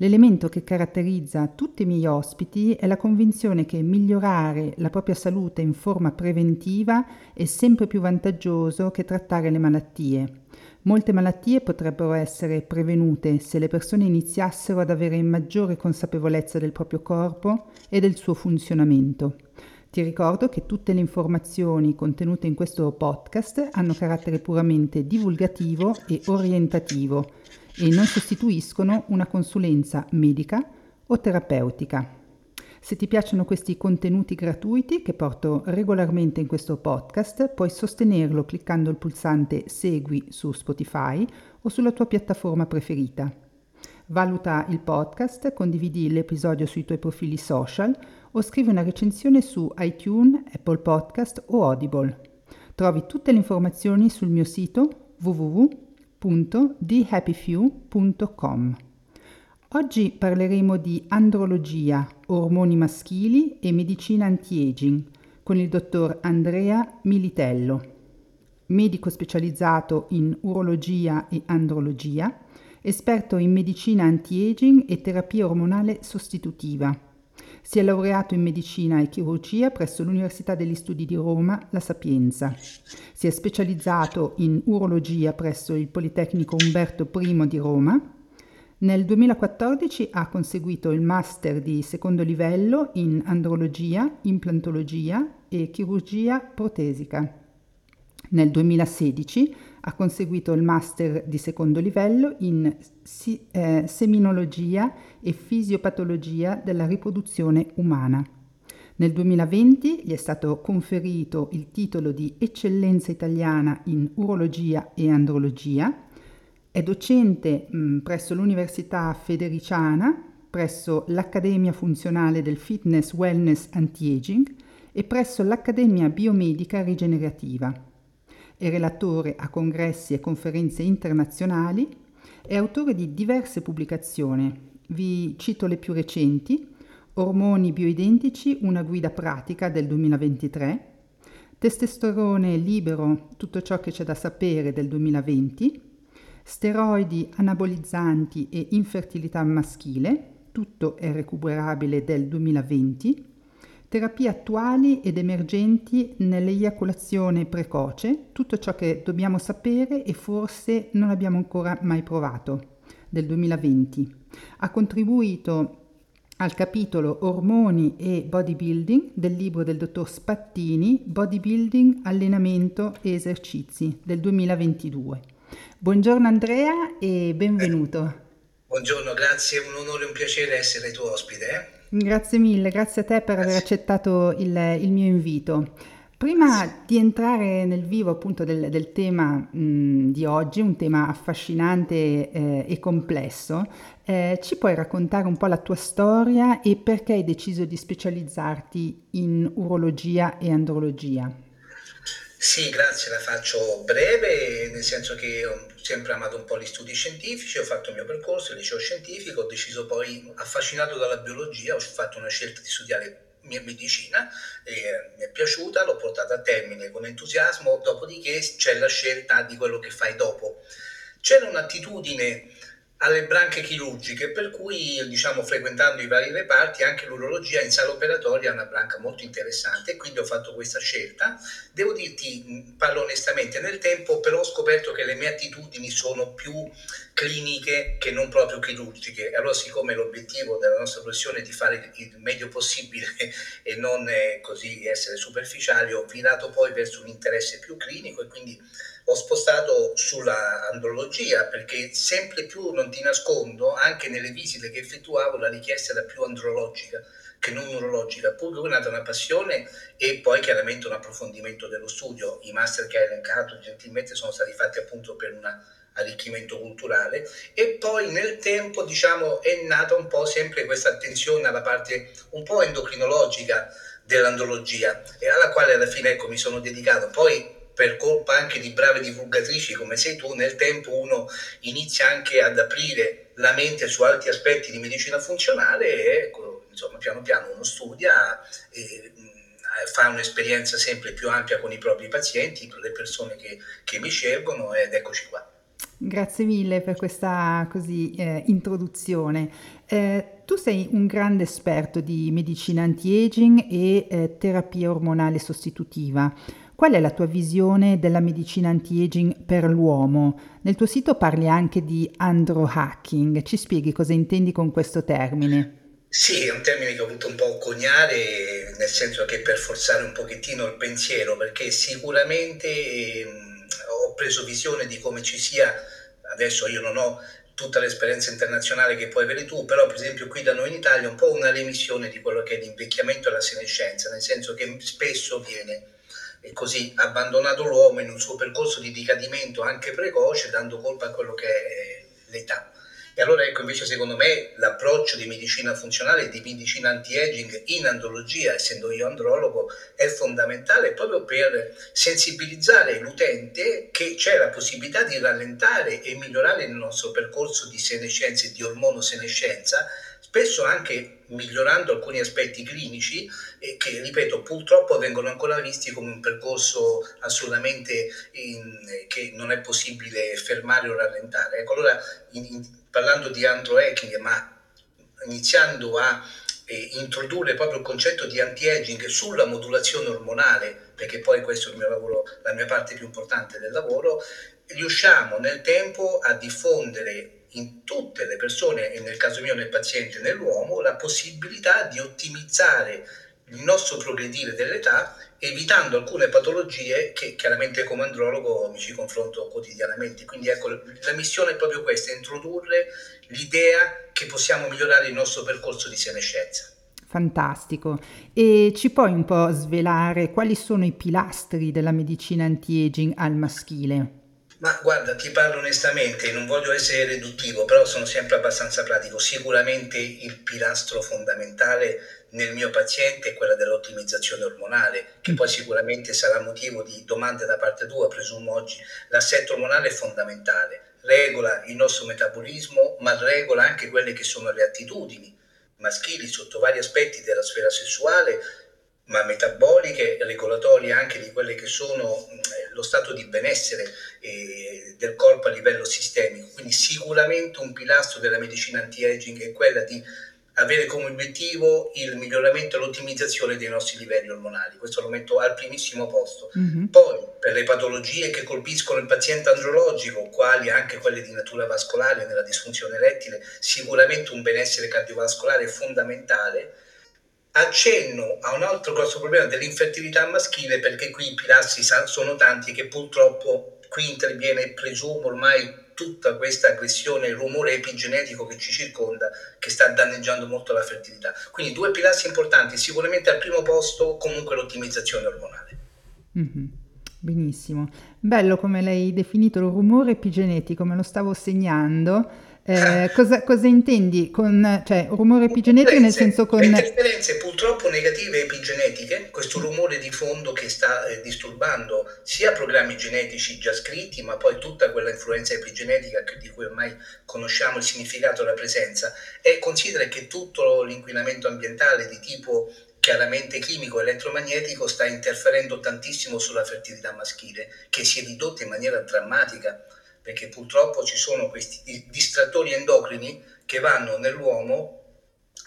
L'elemento che caratterizza tutti i miei ospiti è la convinzione che migliorare la propria salute in forma preventiva è sempre più vantaggioso che trattare le malattie. Molte malattie potrebbero essere prevenute se le persone iniziassero ad avere maggiore consapevolezza del proprio corpo e del suo funzionamento. Ti ricordo che tutte le informazioni contenute in questo podcast hanno carattere puramente divulgativo e orientativo e non sostituiscono una consulenza medica o terapeutica. Se ti piacciono questi contenuti gratuiti che porto regolarmente in questo podcast, puoi sostenerlo cliccando il pulsante Segui su Spotify o sulla tua piattaforma preferita. Valuta il podcast, condividi l'episodio sui tuoi profili social o scrivi una recensione su iTunes, Apple Podcast o Audible. Trovi tutte le informazioni sul mio sito www.thehappyfew.com. Oggi parleremo di andrologia, ormoni maschili e medicina anti-aging con il dottor Andrea Militello, medico specializzato in urologia e andrologia esperto in medicina anti-aging e terapia ormonale sostitutiva. Si è laureato in medicina e chirurgia presso l'Università degli Studi di Roma, La Sapienza. Si è specializzato in urologia presso il Politecnico Umberto I di Roma. Nel 2014 ha conseguito il master di secondo livello in andrologia, implantologia e chirurgia protesica. Nel 2016 ha conseguito il master di secondo livello in si, eh, seminologia e fisiopatologia della riproduzione umana. Nel 2020 gli è stato conferito il titolo di eccellenza italiana in urologia e andrologia. È docente mh, presso l'Università Federiciana, presso l'Accademia Funzionale del Fitness Wellness Anti-Aging e presso l'Accademia Biomedica Rigenerativa è relatore a congressi e conferenze internazionali, è autore di diverse pubblicazioni. Vi cito le più recenti, Ormoni bioidentici, una guida pratica del 2023, Testosterone libero, tutto ciò che c'è da sapere del 2020, Steroidi anabolizzanti e infertilità maschile, tutto è recuperabile del 2020, Terapie attuali ed emergenti nell'eiaculazione precoce, tutto ciò che dobbiamo sapere e forse non abbiamo ancora mai provato, del 2020. Ha contribuito al capitolo Ormoni e Bodybuilding del libro del dottor Spattini, Bodybuilding, allenamento e esercizi del 2022. Buongiorno Andrea e benvenuto. Eh, buongiorno, grazie, è un onore e un piacere essere tuo ospite. Grazie mille, grazie a te per aver accettato il, il mio invito. Prima di entrare nel vivo appunto del, del tema mh, di oggi, un tema affascinante eh, e complesso, eh, ci puoi raccontare un po' la tua storia e perché hai deciso di specializzarti in urologia e andrologia? Sì, grazie, la faccio breve, nel senso che ho sempre amato un po' gli studi scientifici, ho fatto il mio percorso, il liceo scientifico, ho deciso poi, affascinato dalla biologia, ho fatto una scelta di studiare medicina, eh, mi è piaciuta, l'ho portata a termine con entusiasmo, dopodiché c'è la scelta di quello che fai dopo. C'era un'attitudine alle branche chirurgiche, per cui diciamo frequentando i vari reparti anche l'urologia in sala operatoria è una branca molto interessante quindi ho fatto questa scelta. Devo dirti, parlo onestamente, nel tempo però ho scoperto che le mie attitudini sono più cliniche che non proprio chirurgiche. Allora siccome l'obiettivo della nostra professione è di fare il meglio possibile e non eh, così essere superficiali, ho virato poi verso un interesse più clinico e quindi ho spostato sulla andrologia perché sempre più, non ti nascondo, anche nelle visite che effettuavo la richiesta era più andrologica che non urologica, pur è nata una passione e poi chiaramente un approfondimento dello studio. I master che hai elencato gentilmente sono stati fatti appunto per una arricchimento culturale e poi nel tempo diciamo è nata un po' sempre questa attenzione alla parte un po' endocrinologica dell'andrologia e alla quale alla fine ecco mi sono dedicato poi per colpa anche di brave divulgatrici come sei tu, nel tempo uno inizia anche ad aprire la mente su altri aspetti di medicina funzionale e ecco, insomma, piano piano uno studia e fa un'esperienza sempre più ampia con i propri pazienti, le persone che, che mi scelgono ed eccoci qua. Grazie mille per questa così eh, introduzione. Eh, tu sei un grande esperto di medicina anti-aging e eh, terapia ormonale sostitutiva. Qual è la tua visione della medicina anti-aging per l'uomo? Nel tuo sito parli anche di androhacking. Ci spieghi cosa intendi con questo termine? Sì, è un termine che ho voluto un po' coniare, nel senso che per forzare un pochettino il pensiero, perché sicuramente eh, ho preso visione di come ci sia, adesso io non ho tutta l'esperienza internazionale che puoi avere tu, però per esempio qui da noi in Italia un po' una remissione di quello che è l'invecchiamento e la senescenza, nel senso che spesso viene e così abbandonato l'uomo in un suo percorso di decadimento anche precoce, dando colpa a quello che è l'età. E allora ecco invece secondo me l'approccio di medicina funzionale e di medicina anti-aging in andrologia, essendo io andrologo, è fondamentale proprio per sensibilizzare l'utente che c'è la possibilità di rallentare e migliorare il nostro percorso di senescenza e di ormonosenescenza spesso anche migliorando alcuni aspetti clinici eh, che, ripeto, purtroppo vengono ancora visti come un percorso assolutamente in, che non è possibile fermare o rallentare. Ecco, allora, in, in, parlando di androhacking, ma iniziando a eh, introdurre proprio il concetto di anti-aging sulla modulazione ormonale, perché poi questo è il mio lavoro, la mia parte più importante del lavoro, riusciamo nel tempo a diffondere in tutte le persone e nel caso mio nel paziente, nell'uomo, la possibilità di ottimizzare il nostro progredire dell'età evitando alcune patologie che chiaramente come andrologo mi ci confronto quotidianamente. Quindi ecco, la missione è proprio questa, introdurre l'idea che possiamo migliorare il nostro percorso di senescenza. Fantastico. E ci puoi un po' svelare quali sono i pilastri della medicina anti-aging al maschile? Ma guarda, ti parlo onestamente, non voglio essere riduttivo, però sono sempre abbastanza pratico. Sicuramente il pilastro fondamentale nel mio paziente è quella dell'ottimizzazione ormonale, che poi sicuramente sarà motivo di domande da parte tua, presumo oggi. L'assetto ormonale è fondamentale, regola il nostro metabolismo, ma regola anche quelle che sono le attitudini maschili sotto vari aspetti della sfera sessuale, ma metaboliche, regolatorie anche di quelle che sono eh, lo stato di benessere eh, del corpo a livello sistemico. Quindi sicuramente un pilastro della medicina anti-aging è quella di avere come obiettivo il miglioramento e l'ottimizzazione dei nostri livelli ormonali. Questo lo metto al primissimo posto. Mm-hmm. Poi, per le patologie che colpiscono il paziente andrologico, quali anche quelle di natura vascolare nella disfunzione erettile, sicuramente un benessere cardiovascolare è fondamentale accenno a un altro grosso problema dell'infertilità maschile perché qui i pilastri sono tanti che purtroppo qui interviene, presumo ormai tutta questa aggressione, il rumore epigenetico che ci circonda, che sta danneggiando molto la fertilità. Quindi due pilastri importanti, sicuramente al primo posto comunque l'ottimizzazione ormonale. Mm-hmm. Benissimo. Bello come l'hai definito il rumore epigenetico, me lo stavo segnando eh, cosa, cosa, intendi con cioè, rumore epigenetico nel senso con... Interferenze purtroppo negative epigenetiche, questo rumore di fondo che sta eh, disturbando sia programmi genetici già scritti, ma poi tutta quella influenza epigenetica che, di cui ormai conosciamo il significato e la presenza, e considera che tutto l'inquinamento ambientale di tipo chiaramente chimico elettromagnetico sta interferendo tantissimo sulla fertilità maschile, che si è ridotta in maniera drammatica perché purtroppo ci sono questi distrattori endocrini che vanno nell'uomo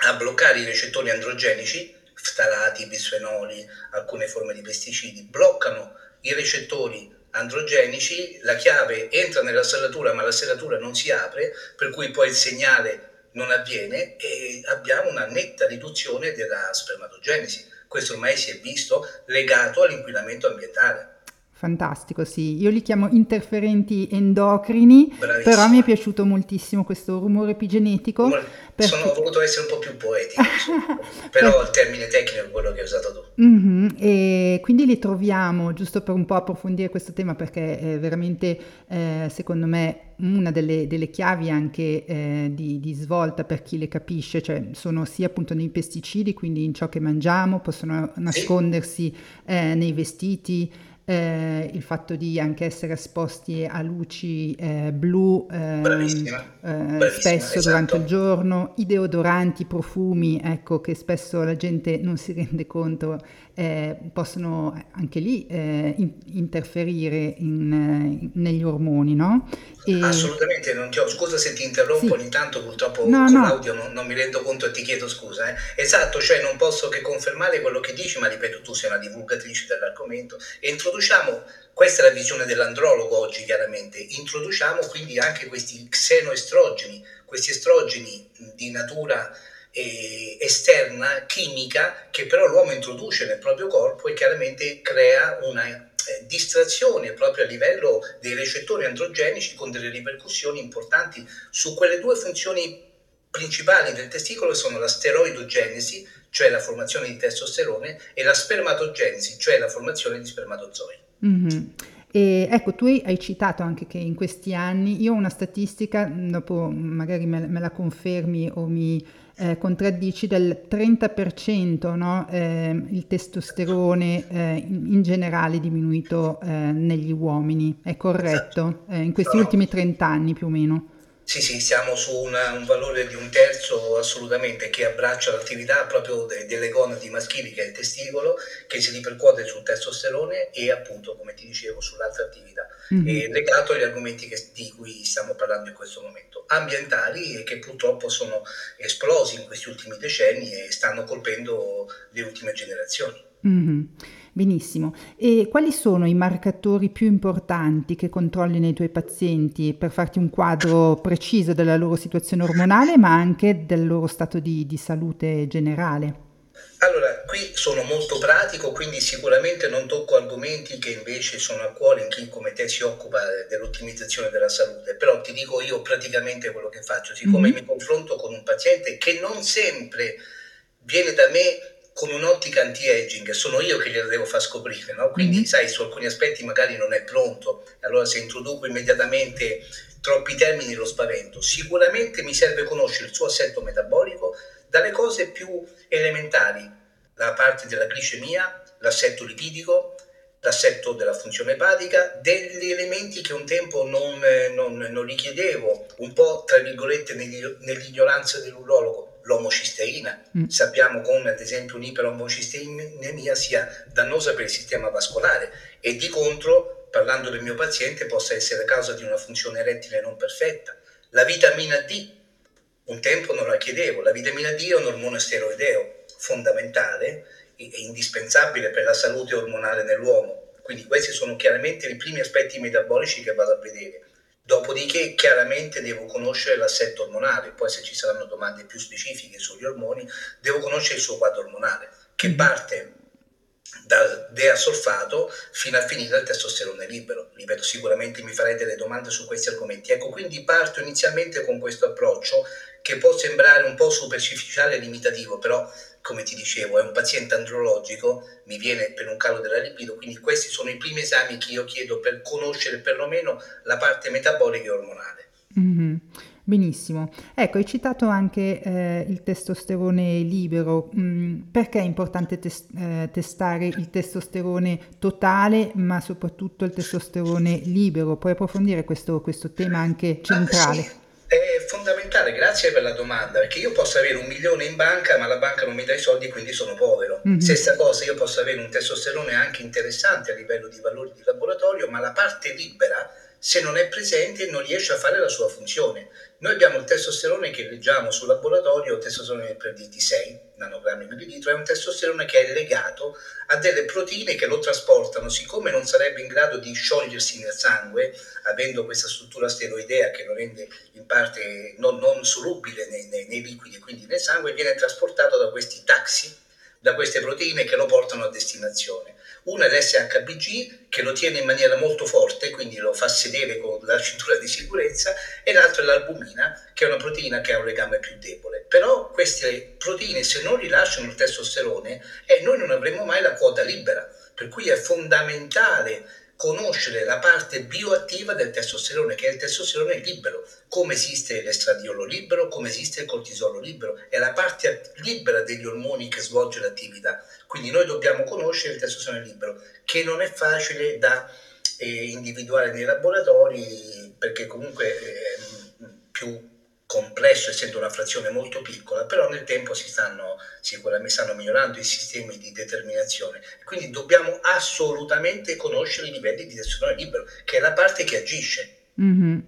a bloccare i recettori androgenici, ftalati, bisfenoli, alcune forme di pesticidi, bloccano i recettori androgenici, la chiave entra nella serratura ma la serratura non si apre, per cui poi il segnale non avviene e abbiamo una netta riduzione della spermatogenesi. Questo ormai si è visto legato all'inquinamento ambientale. Fantastico, sì. Io li chiamo interferenti endocrini, Bravissima. però mi è piaciuto moltissimo questo rumore epigenetico. Perché... Sono voluto essere un po' più poetico, però per... il termine tecnico è quello che hai usato tu. Mm-hmm. E quindi li troviamo, giusto per un po' approfondire questo tema, perché è veramente, eh, secondo me, una delle, delle chiavi anche eh, di, di, svolta per chi le capisce, cioè sono sia appunto nei pesticidi, quindi in ciò che mangiamo, possono nascondersi eh, nei vestiti, eh, il fatto di anche essere esposti a luci eh, blu eh, spesso esatto. durante il giorno, i deodoranti, i profumi, ecco che spesso la gente non si rende conto, eh, possono anche lì eh, in- interferire in, negli ormoni, no? E... Assolutamente, non ti ho, scusa se ti interrompo sì. ogni tanto, purtroppo no, con no. l'audio non, non, mi rendo conto e ti chiedo scusa. Eh. Esatto, cioè non posso che confermare quello che dici, ma ripeto, tu sei una divulgatrice dell'argomento e introduciamo, questa è la visione dell'andrologo oggi chiaramente, introduciamo quindi anche questi xenoestrogeni, questi estrogeni di natura eh, esterna, chimica, che però l'uomo introduce nel proprio corpo e chiaramente crea una eh, distrazione proprio a livello dei recettori androgenici con delle ripercussioni importanti su quelle due funzioni principali del testicolo sono la steroidogenesi, cioè la formazione di testosterone, e la spermatogenesi, cioè la formazione di spermatozoi. Mm-hmm. E ecco, tu hai citato anche che in questi anni, io ho una statistica, dopo magari me la confermi o mi eh, contraddici del 30% no? eh, il testosterone eh, in, in, generale diminuito eh, negli uomini, è corretto? Eh, in questi ultimi 30 anni più o meno? Sì, sì, siamo su una, un valore di un terzo assolutamente che abbraccia l'attività proprio de, delle gonadi maschili, che è il testicolo, che si ripercuote sul testosterone e appunto, come ti dicevo, sull'altra attività, mm-hmm. legato agli argomenti che, di cui stiamo parlando in questo momento, ambientali e che purtroppo sono esplosi in questi ultimi decenni e stanno colpendo le ultime generazioni. Mm-hmm. Benissimo. E quali sono i marcatori più importanti che controlli nei tuoi pazienti per farti un quadro preciso della loro situazione ormonale, ma anche del loro stato di, di salute generale? Allora, qui sono molto pratico, quindi sicuramente non tocco argomenti che invece sono a cuore in chi come te si occupa dell'ottimizzazione della salute, però ti dico io praticamente quello che faccio, siccome mm-hmm. mi confronto con un paziente che non sempre viene da me con un'ottica anti-aging, sono io che glielo devo far scoprire, no? quindi mm-hmm. sai, su alcuni aspetti magari non è pronto, allora se introduco immediatamente troppi termini lo spavento. Sicuramente mi serve conoscere il suo assetto metabolico dalle cose più elementari, la parte della glicemia, l'assetto lipidico, l'assetto della funzione epatica, degli elementi che un tempo non, non, non richiedevo, un po' tra virgolette nell'ignoranza dell'urologo, l'omocisteina. Mm. Sappiamo come ad esempio un'iperomocisteinemia sia dannosa per il sistema vascolare e di contro, parlando del mio paziente, possa essere causa di una funzione erettile non perfetta. La vitamina D, un tempo non la chiedevo, la vitamina D è un ormone steroideo fondamentale e indispensabile per la salute ormonale nell'uomo. Quindi questi sono chiaramente i primi aspetti metabolici che vado a vedere Dopodiché chiaramente devo conoscere l'assetto ormonale, poi se ci saranno domande più specifiche sugli ormoni, devo conoscere il suo quadro ormonale, che mm-hmm. parte dal deasolfato fino a finire al testosterone libero. Ripeto, sicuramente mi farei delle domande su questi argomenti. Ecco, quindi parto inizialmente con questo approccio che può sembrare un po' superficiale e limitativo, però come ti dicevo, è un paziente andrologico, mi viene per un calo della libido, quindi questi sono i primi esami che io chiedo per conoscere perlomeno la parte metabolica e ormonale. Mm-hmm. Benissimo. Ecco, hai citato anche eh, il testosterone libero. Mm, perché è importante tes- eh, testare il testosterone totale, ma soprattutto il testosterone libero? Puoi approfondire questo, questo tema anche centrale? Fondamentale, grazie per la domanda, perché io posso avere un milione in banca, ma la banca non mi dà i soldi e quindi sono povero. Mm-hmm. Stessa cosa, io posso avere un testosterone anche interessante a livello di valori di laboratorio, ma la parte libera, se non è presente, non riesce a fare la sua funzione. Noi abbiamo il testosterone che leggiamo sul laboratorio, il testosterone per DT6 nanogrammi millilitro, è un testosterone che è legato a delle proteine che lo trasportano, siccome non sarebbe in grado di sciogliersi nel sangue, avendo questa struttura steroidea che lo rende in parte non, non solubile nei, nei, nei liquidi e quindi nel sangue, viene trasportato da questi taxi, da queste proteine che lo portano a destinazione. Una è l'SHBG che lo tiene in maniera molto forte, quindi lo fa sedere con la cintura di sicurezza, e l'altro è l'albumina, che è una proteina che ha un legame più debole. Però queste proteine, se non rilasciano il testosterone, eh, noi non avremo mai la quota libera, per cui è fondamentale conoscere la parte bioattiva del testosterone, che è il testosterone libero, come esiste l'estradiolo libero, come esiste il cortisolo libero, è la parte libera degli ormoni che svolge l'attività. Quindi noi dobbiamo conoscere il testosterone libero, che non è facile da eh, individuare nei laboratori perché comunque è più complesso essendo una frazione molto piccola, però nel tempo si stanno sicuramente stanno migliorando i sistemi di determinazione. Quindi dobbiamo assolutamente conoscere i livelli di testosterone libero, che è la parte che agisce. Mm-hmm.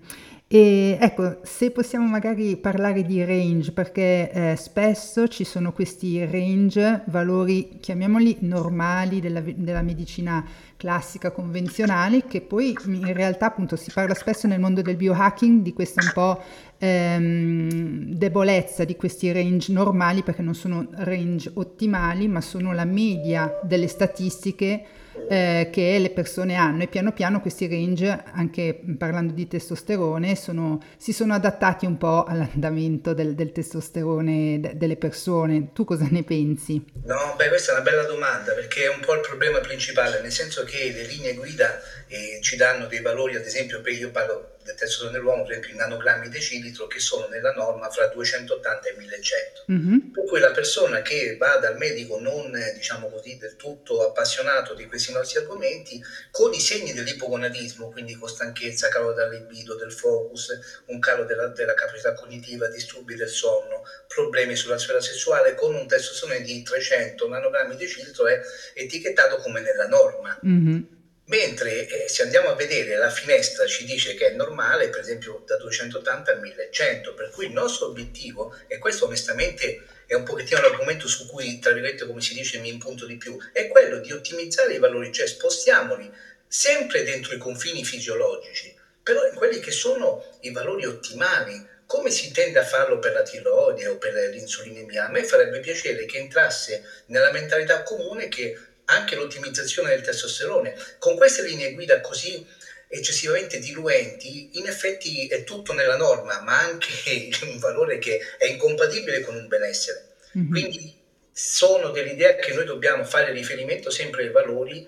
E ecco, se possiamo magari parlare di range, perché eh, spesso ci sono questi range, valori, chiamiamoli normali della, della, medicina classica convenzionale, che poi in realtà appunto si parla spesso nel mondo del biohacking di questa un po' ehm, debolezza di questi range normali, perché non sono range ottimali, ma sono la media delle statistiche eh, che le persone hanno e piano piano questi range, anche parlando di testosterone, sono, si sono adattati un po' all'andamento del, del testosterone de, delle persone. Tu cosa ne pensi? No, beh, questa è una bella domanda perché è un po' il problema principale, nel senso che le linee guida eh, ci danno dei valori, ad esempio, per io parlo del testosterone dell'uomo, per esempio in nanogrammi decilitro, che sono nella norma fra 280 e 1100. Mm-hmm. Per cui la persona che va dal medico non, diciamo così, del tutto appassionato di questi nostri argomenti, con i segni dell'ipogonadismo, quindi con stanchezza, calo del libido, del focus, un calo della, della capacità cognitiva, disturbi del sonno, problemi sulla sfera sessuale, con un testosterone di 300 nanogrammi decilitro è etichettato come nella norma. Mm-hmm. Mentre eh, se andiamo a vedere la finestra ci dice che è normale, per esempio da 280 a 1100, per cui il nostro obiettivo, e questo onestamente è un pochettino l'argomento su cui, tra virgolette, come si dice, mi impunto di più, è quello di ottimizzare i valori, cioè spostiamoli sempre dentro i confini fisiologici, però in quelli che sono i valori ottimali, come si tende a farlo per la tiroide o per l'insulinemia, a me farebbe piacere che entrasse nella mentalità comune che anche l'ottimizzazione del testosterone. Con queste linee guida così eccessivamente diluenti, in effetti è tutto nella norma, ma anche un valore che è incompatibile con un benessere. Mm-hmm. Quindi sono dell'idea che noi dobbiamo fare riferimento sempre ai valori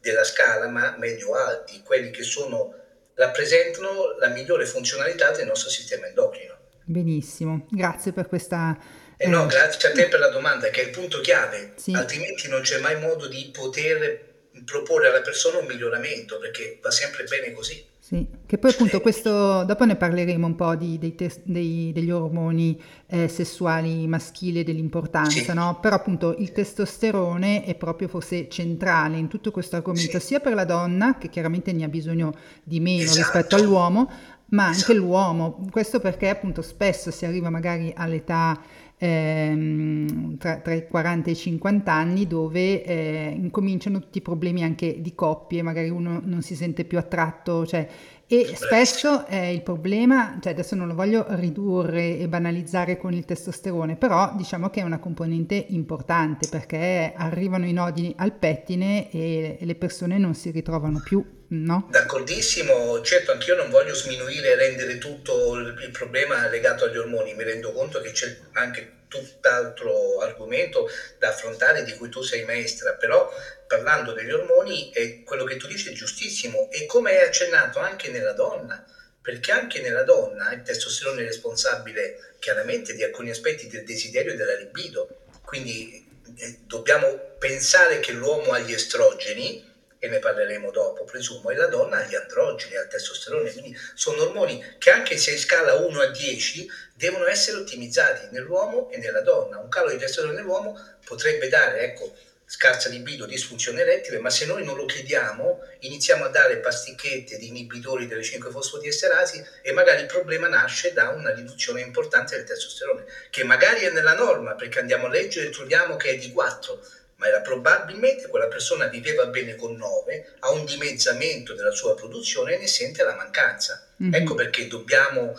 della scala, ma medio-alti, quelli che sono, rappresentano la migliore funzionalità del nostro sistema endocrino. Benissimo, grazie per questa eh no, grazie a te per la domanda, che è il punto chiave, sì. altrimenti non c'è mai modo di poter proporre alla persona un miglioramento, perché va sempre bene così. Sì, che poi appunto questo, dopo ne parleremo un po' di, dei tes, dei, degli ormoni eh, sessuali maschili e dell'importanza, sì. no? Però appunto il testosterone è proprio forse centrale in tutto questo argomento, sì. sia per la donna, che chiaramente ne ha bisogno di meno esatto. rispetto all'uomo, ma anche esatto. l'uomo. Questo perché appunto spesso si arriva magari all'età ehm, tra, tra, i 40 e i 50 anni dove eh, incominciano tutti i problemi anche di coppie, magari uno non si sente più attratto, cioè, e spesso è il problema, cioè adesso non lo voglio ridurre e banalizzare con il testosterone, però diciamo che è una componente importante perché arrivano i nodi al pettine e le persone non si ritrovano più No. D'accordissimo, certo anch'io non voglio sminuire e rendere tutto il problema legato agli ormoni, mi rendo conto che c'è anche tutt'altro argomento da affrontare di cui tu sei maestra, però parlando degli ormoni è quello che tu dici è giustissimo. E come hai accennato anche nella donna, perché anche nella donna il testosterone è responsabile chiaramente di alcuni aspetti del desiderio e della libido, quindi eh, dobbiamo pensare che l'uomo ha gli estrogeni, e ne parleremo dopo, presumo, e la donna ha gli androgeni, ha il testosterone, quindi sono ormoni che anche se in scala 1 a 10 devono essere ottimizzati nell'uomo e nella donna. Un calo di testosterone nell'uomo potrebbe dare, ecco, scarsa libido, disfunzione erettile, ma se noi non lo chiediamo, iniziamo a dare pasticchette di inibitori delle 5 fosfodiesterasi e magari il problema nasce da una riduzione importante del testosterone, che magari è nella norma, perché andiamo a leggere e troviamo che è di 4, ma era probabilmente quella persona viveva bene con 9, ha un dimezzamento della sua produzione e ne sente la mancanza. Mm-hmm. Ecco perché dobbiamo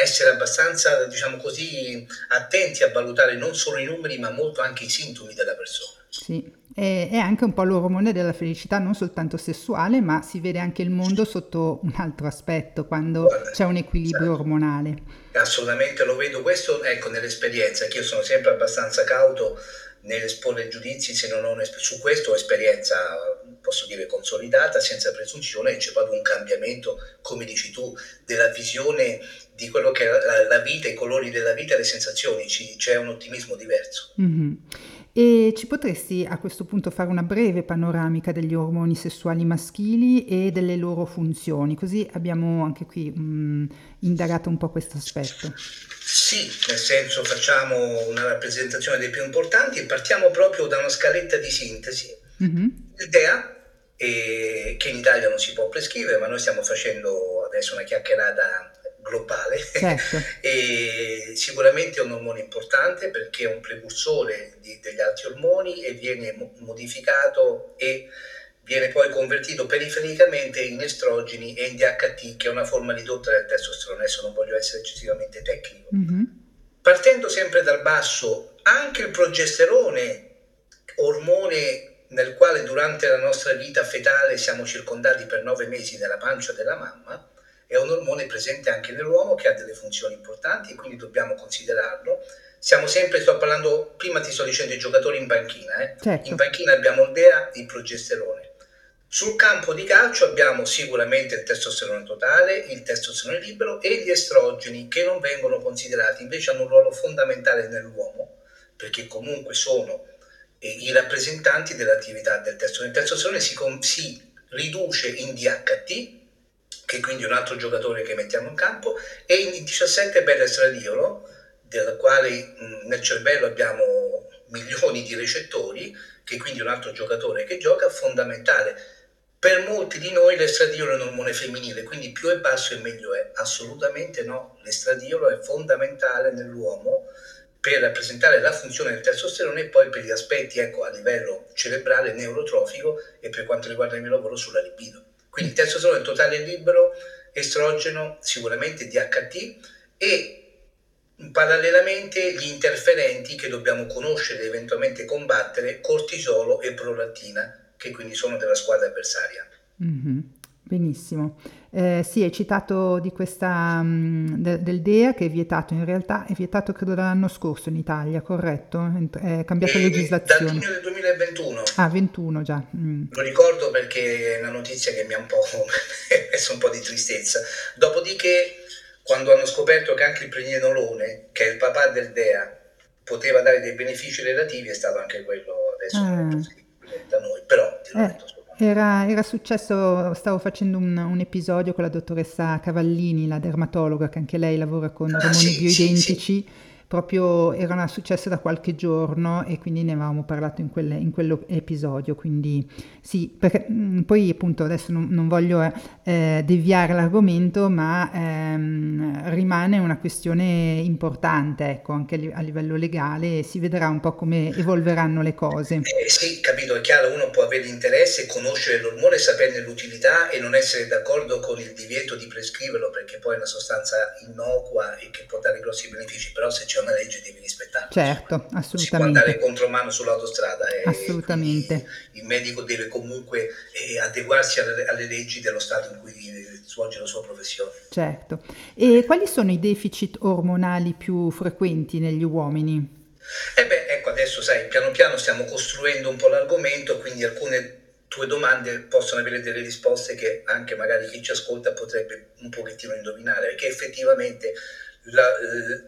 essere abbastanza, diciamo così, attenti a valutare non solo i numeri, ma molto anche i sintomi della persona. Sì, è, anche un po' l'ormone della felicità, non soltanto sessuale, ma si vede anche il mondo sotto un altro aspetto, quando Guarda, c'è un equilibrio certo. ormonale. Assolutamente lo vedo, questo ecco nell'esperienza, che io sono sempre abbastanza cauto nell'esporre giudizi se non ho su questo esperienza, posso dire, consolidata, senza presunzione, c'è proprio un cambiamento, come dici tu, della visione di quello che è la, la vita, i colori della vita le sensazioni, Ci, c'è un ottimismo diverso. Mm-hmm. E ci potresti a questo punto fare una breve panoramica degli ormoni sessuali maschili e delle loro funzioni, così abbiamo anche qui mh, indagato un po' questo aspetto. Sì, nel senso facciamo una rappresentazione dei più importanti e partiamo proprio da una scaletta di sintesi. Mm-hmm. L'idea è che in Italia non si può prescrivere, ma noi stiamo facendo adesso una chiacchierata globale certo. e sicuramente è un ormone importante perché è un precursore di, degli altri ormoni e viene mo- modificato e viene poi convertito perifericamente in estrogeni e in DHT che è una forma ridotta del testosterone, adesso non voglio essere eccessivamente tecnico. Mm-hmm. Partendo sempre dal basso, anche il progesterone, ormone nel quale durante la nostra vita fetale siamo circondati per nove mesi nella pancia della mamma, è un ormone presente anche nell'uomo che ha delle funzioni importanti e quindi dobbiamo considerarlo. Siamo sempre, sto parlando, prima ti sto dicendo i giocatori in panchina, eh? certo. in panchina abbiamo il DEA, il progesterone. Sul campo di calcio abbiamo sicuramente il testosterone totale, il testosterone libero e gli estrogeni che non vengono considerati, invece hanno un ruolo fondamentale nell'uomo, perché comunque sono eh, i rappresentanti dell'attività del testosterone. Il testosterone si, si riduce in DHT, che quindi è un altro giocatore che mettiamo in campo, e in 17 beta-estradiolo, del quale mh, nel cervello abbiamo milioni di recettori, che quindi è un altro giocatore che gioca, fondamentale. Per molti di noi l'estradiolo è un ormone femminile, quindi più è basso e meglio è. Assolutamente no, l'estradiolo è fondamentale nell'uomo per rappresentare la funzione del testosterone e poi per gli aspetti ecco, a livello cerebrale, neurotrofico e per quanto riguarda il mio lavoro sulla libido. Quindi il testosterone totale libero, estrogeno, sicuramente DHT e parallelamente gli interferenti che dobbiamo conoscere e eventualmente combattere, cortisolo e prolattina, che quindi sono della squadra avversaria. Mm-hmm. Benissimo. Eh, sì, hai citato di questa, mh, de, del DEA che è vietato, in realtà è vietato credo dall'anno scorso in Italia, corretto? È cambiata eh, legislazione. Dal giugno del 2021. Ah, 21 già. Mm. Lo ricordo perché è una notizia che mi ha un po' messo un po' di tristezza. Dopodiché, quando hanno scoperto che anche il pregnenolone, che è il papà del DEA, poteva dare dei benefici relativi, è stato anche quello adesso ah. Da noi, però ti eh. Era, era, successo, stavo facendo un, un, episodio con la dottoressa Cavallini, la dermatologa, che anche lei lavora con ah, ormoni sì, bioidentici. Sì, sì proprio era successo da qualche giorno e quindi ne avevamo parlato in, quelle, in quell'episodio, quindi sì, perché mm, poi appunto adesso non, non voglio eh, deviare l'argomento, ma ehm, rimane una questione importante, ecco, anche a livello legale, si vedrà un po' come evolveranno le cose. Eh, sì, capito, è chiaro, uno può avere interesse, conoscere l'ormone, saperne l'utilità e non essere d'accordo con il divieto di prescriverlo perché poi è una sostanza innocua e che può dare grossi benefici, però se c'è una legge devi rispettarla. Certo, assolutamente. Si può andare contromano sull'autostrada. E assolutamente. Il medico deve comunque eh, adeguarsi alle, alle, leggi dello Stato in cui svolge la sua professione. Certo. E quali sono i deficit ormonali più frequenti negli uomini? Eh beh, ecco, adesso sai, piano piano stiamo costruendo un po' l'argomento, quindi alcune tue domande possono avere delle risposte che anche magari chi ci ascolta potrebbe un pochettino indovinare, perché effettivamente la,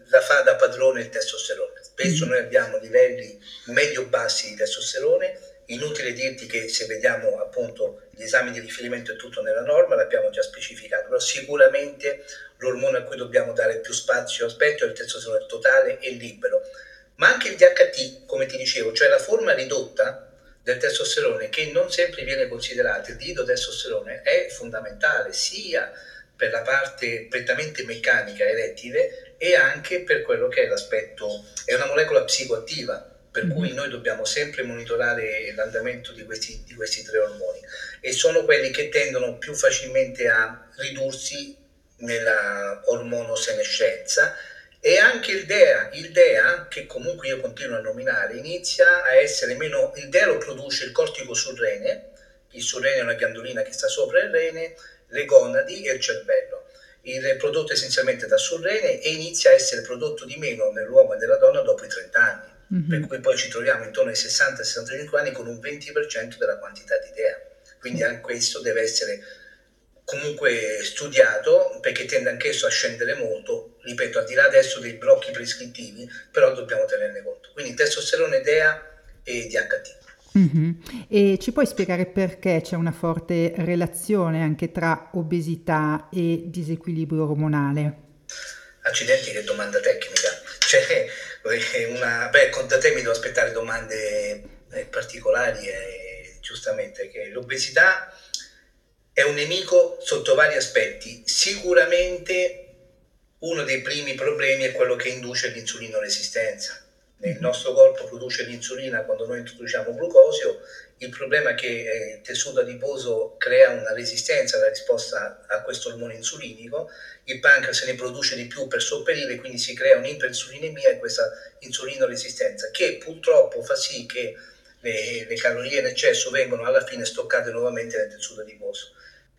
la, fa da padrone il testosterone. Spesso mm. noi abbiamo livelli medio-bassi di testosterone, inutile dirti che se vediamo appunto gli esami di riferimento è tutto nella norma, l'abbiamo già specificato, però sicuramente l'ormone a cui dobbiamo dare più spazio aspetto è il testosterone totale e libero, ma anche il DHT, come ti dicevo, cioè la forma ridotta del testosterone che non sempre viene considerato, il testosterone è fondamentale sia per la parte prettamente meccanica erettile e anche per quello che è l'aspetto, è una molecola psicoattiva, per mm-hmm. cui noi dobbiamo sempre monitorare l'andamento di questi, di questi tre ormoni e sono quelli che tendono più facilmente a ridursi nella ormonosenescenza E anche il DEA, il DEA, che comunque io continuo a nominare, inizia a essere meno... Il DEA lo produce il cortico sul rene, il surrene è una ghiandolina che sta sopra il rene, le gonadi e il cervello. Il prodotto essenzialmente da surrene e inizia a essere prodotto di meno nell'uomo e nella donna dopo i 30 anni. Mm-hmm. Per cui poi ci troviamo intorno ai 60-65 anni con un 20% della quantità di DEA. Quindi anche questo deve essere comunque studiato perché tende anch'esso a scendere molto, ripeto, al di là adesso dei blocchi prescrittivi, però dobbiamo tenerne conto. Quindi testosterone, DEA e DHT. Mm-hmm. E ci puoi spiegare perché c'è una forte relazione anche tra obesità e disequilibrio ormonale? Accidenti, che domanda tecnica. Cioè, una, beh, da te mi devo aspettare domande eh, particolari, eh, giustamente, che l'obesità è un nemico sotto vari aspetti. Sicuramente uno dei primi problemi è quello che induce l'insulino resistenza. Il nostro corpo produce l'insulina quando noi introduciamo glucosio, il problema è che eh, il tessuto adiposo crea una resistenza alla risposta a questo ormone insulinico, il pancreas ne produce di più per sopperire, quindi si crea un'iperinsulinemia e questa insulinoresistenza che purtroppo fa sì che le, le calorie in eccesso vengono alla fine stoccate nuovamente nel tessuto adiposo.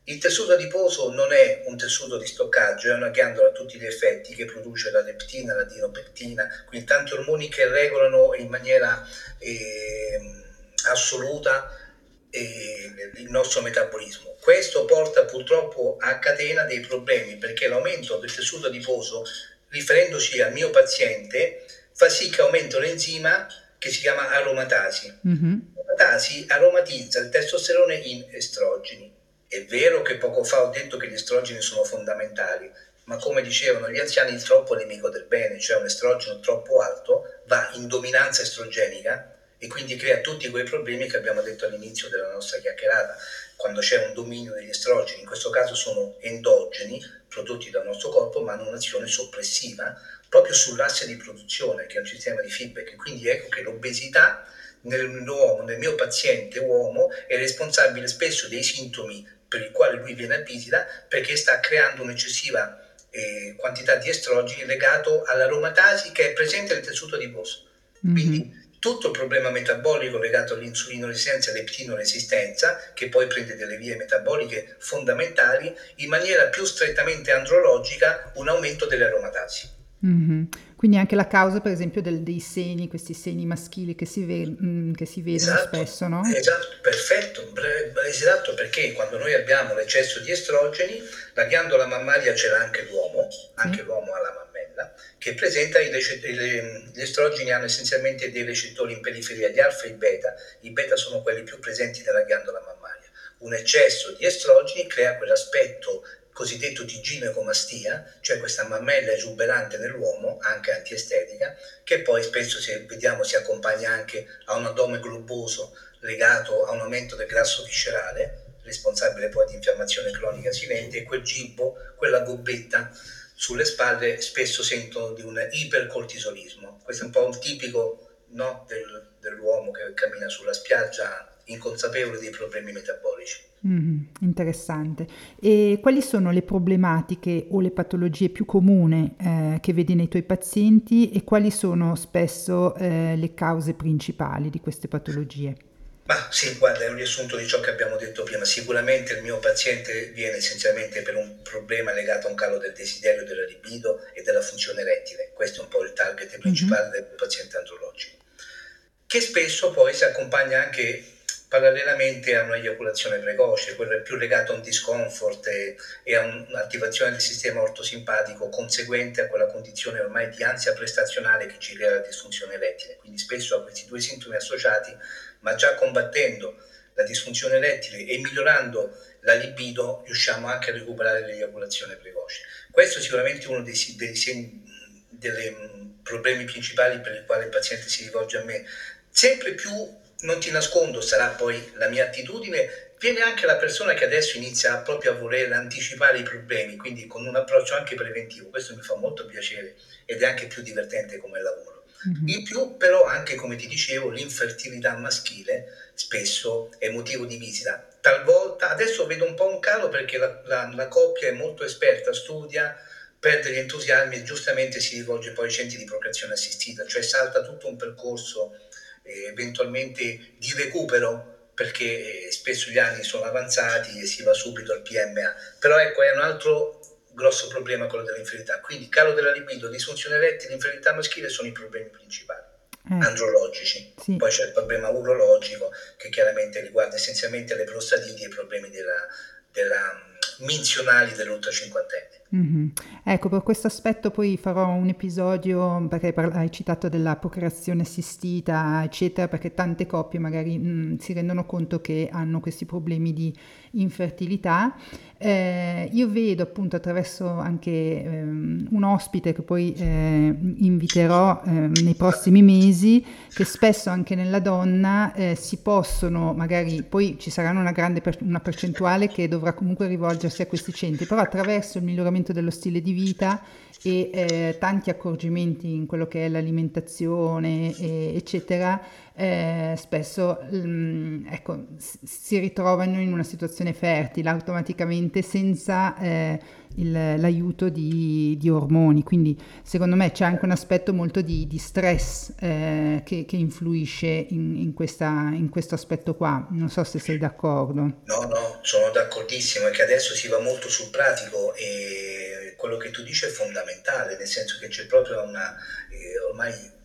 Il tessuto adiposo non è un tessuto di stoccaggio, è una ghiandola a tutti gli effetti che produce la leptina, la dinopectina, quindi tanti ormoni che regolano in maniera eh, assoluta eh, il nostro metabolismo. Questo porta purtroppo a catena dei problemi perché l'aumento del tessuto adiposo, riferendosi al mio paziente, fa sì che aumenti l'enzima che si chiama aromatasi. Mm-hmm. L'aromatasi aromatizza il testosterone in estrogeni è vero che poco fa ho detto che gli estrogeni sono fondamentali, ma come dicevano gli anziani, il troppo è nemico del bene, cioè un estrogeno troppo alto va in dominanza estrogenica e quindi crea tutti quei problemi che abbiamo detto all'inizio della nostra chiacchierata, quando c'è un dominio degli estrogeni, in questo caso sono endogeni, prodotti dal nostro corpo, ma hanno un'azione soppressiva proprio sull'asse di produzione, che è un sistema di feedback. Quindi ecco che l'obesità nell'uomo, nel mio paziente uomo, è responsabile spesso dei sintomi per il quale lui viene a visita perché sta creando un'eccessiva eh, quantità di estrogeni legato all'aromatasi che è presente nel tessuto adiposo. Mm-hmm. Quindi tutto il problema metabolico legato all'insulinoresistenza e all'eptinoresistenza, che poi prende delle vie metaboliche fondamentali, in maniera più strettamente andrologica un aumento delle aromatasi. Mm-hmm. Quindi anche la causa, per esempio, del, dei seni, questi seni maschili che si, ve, mh, mm, che si vedono esatto, spesso, no? Esatto, perfetto, esatto, perché quando noi abbiamo l'eccesso di estrogeni, la ghiandola mammaria ce l'ha anche l'uomo, anche sì. l'uomo ha la mammella, che presenta i gli estrogeni hanno essenzialmente dei recettori in periferia di alfa e beta, i beta sono quelli più presenti nella ghiandola mammaria. Un eccesso di estrogeni crea quell'aspetto cosiddetto di ginecomastia, cioè questa mammella esuberante nell'uomo, anche antiestetica, che poi spesso si, vediamo si accompagna anche a un addome globoso legato a un aumento del grasso viscerale, responsabile poi di infiammazione cronica silente, e quel gibbo, quella gobbetta sulle spalle spesso sentono di un ipercortisolismo. Questo è un po' un tipico no, del, dell'uomo che cammina sulla spiaggia inconsapevole dei problemi metabolici. Mm, interessante. E quali sono le problematiche o le patologie più comuni eh, che vedi nei tuoi pazienti e quali sono spesso eh, le cause principali di queste patologie? Ma sì, guarda, è un riassunto di ciò che abbiamo detto prima. Sicuramente il mio paziente viene essenzialmente per un problema legato a un calo del desiderio, della libido e della funzione erettile. Questo è un po' il target principale mm-hmm. del paziente andrologico, che spesso poi si accompagna anche parallelamente a un'eiaculazione precoce, quello è più legato a un discomfort e, e a un'attivazione del sistema ortosimpatico conseguente a quella condizione ormai di ansia prestazionale che ci crea la disfunzione erettile. Quindi spesso a questi due sintomi associati, ma già combattendo la disfunzione erettile e migliorando la libido, riusciamo anche a recuperare l'eiaculazione precoce. Questo è sicuramente uno dei, dei segni, dei problemi principali per i quali il paziente si rivolge a me. Sempre più non ti nascondo, sarà poi la mia attitudine, viene anche la persona che adesso inizia proprio a voler anticipare i problemi, quindi con un approccio anche preventivo, questo mi fa molto piacere ed è anche più divertente come lavoro. Mm-hmm. In più però anche come ti dicevo l'infertilità maschile spesso è motivo di visita. Talvolta, adesso vedo un po' un calo perché la, la, la coppia è molto esperta, studia, perde gli entusiasmi e giustamente si rivolge poi ai centri di procreazione assistita, cioè salta tutto un percorso eventualmente di recupero perché spesso gli anni sono avanzati e si va subito al PMA. Però ecco, è un altro grosso problema quello dell'infertilità. Quindi calo della libido, disfunzione erettile, infertilità maschile sono i problemi principali. Eh, andrologici. Sì. Poi c'è il problema urologico che chiaramente riguarda essenzialmente le prostatiti e i problemi della, della menzionali dell'ultra Mm-hmm. Ecco, per questo aspetto poi farò un episodio, perché hai citato della procreazione assistita, eccetera, perché tante coppie magari mh, mm, si rendono conto che hanno questi problemi di infertilità. Eh, io vedo appunto attraverso anche ehm, un ospite che poi eh, inviterò eh, nei prossimi mesi, che spesso anche nella donna eh, si possono, magari poi ci saranno una grande per- una percentuale che dovrà comunque rivolgersi a questi centri, però attraverso il miglioramento miglioramento dello stile di vita e eh, tanti accorgimenti in quello che è l'alimentazione, e, eccetera, eh, spesso mh, mm, ecco, si ritrovano in una situazione fertile automaticamente senza eh, il, l'aiuto di, di, ormoni. Quindi secondo me c'è anche un aspetto molto di, di stress eh, che, che, influisce in, in, questa, in, questo aspetto qua. Non so se sei d'accordo. No, no, sono d'accordissimo, è che adesso si va molto sul pratico e quello che tu dici è fondamentale, nel senso che c'è proprio una, eh, ormai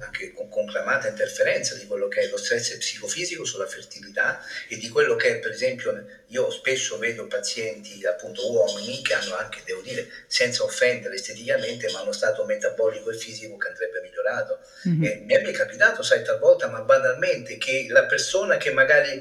anche con conclamata interferenza di quello che è lo stress psicofisico sulla fertilità e di quello che è, per esempio, io spesso vedo pazienti, appunto uomini, che hanno anche, devo dire, senza offendere esteticamente, ma hanno stato metabolico e fisico che andrebbe migliorato. Mm-hmm. Mi è capitato, sai, talvolta, ma banalmente, che la persona che magari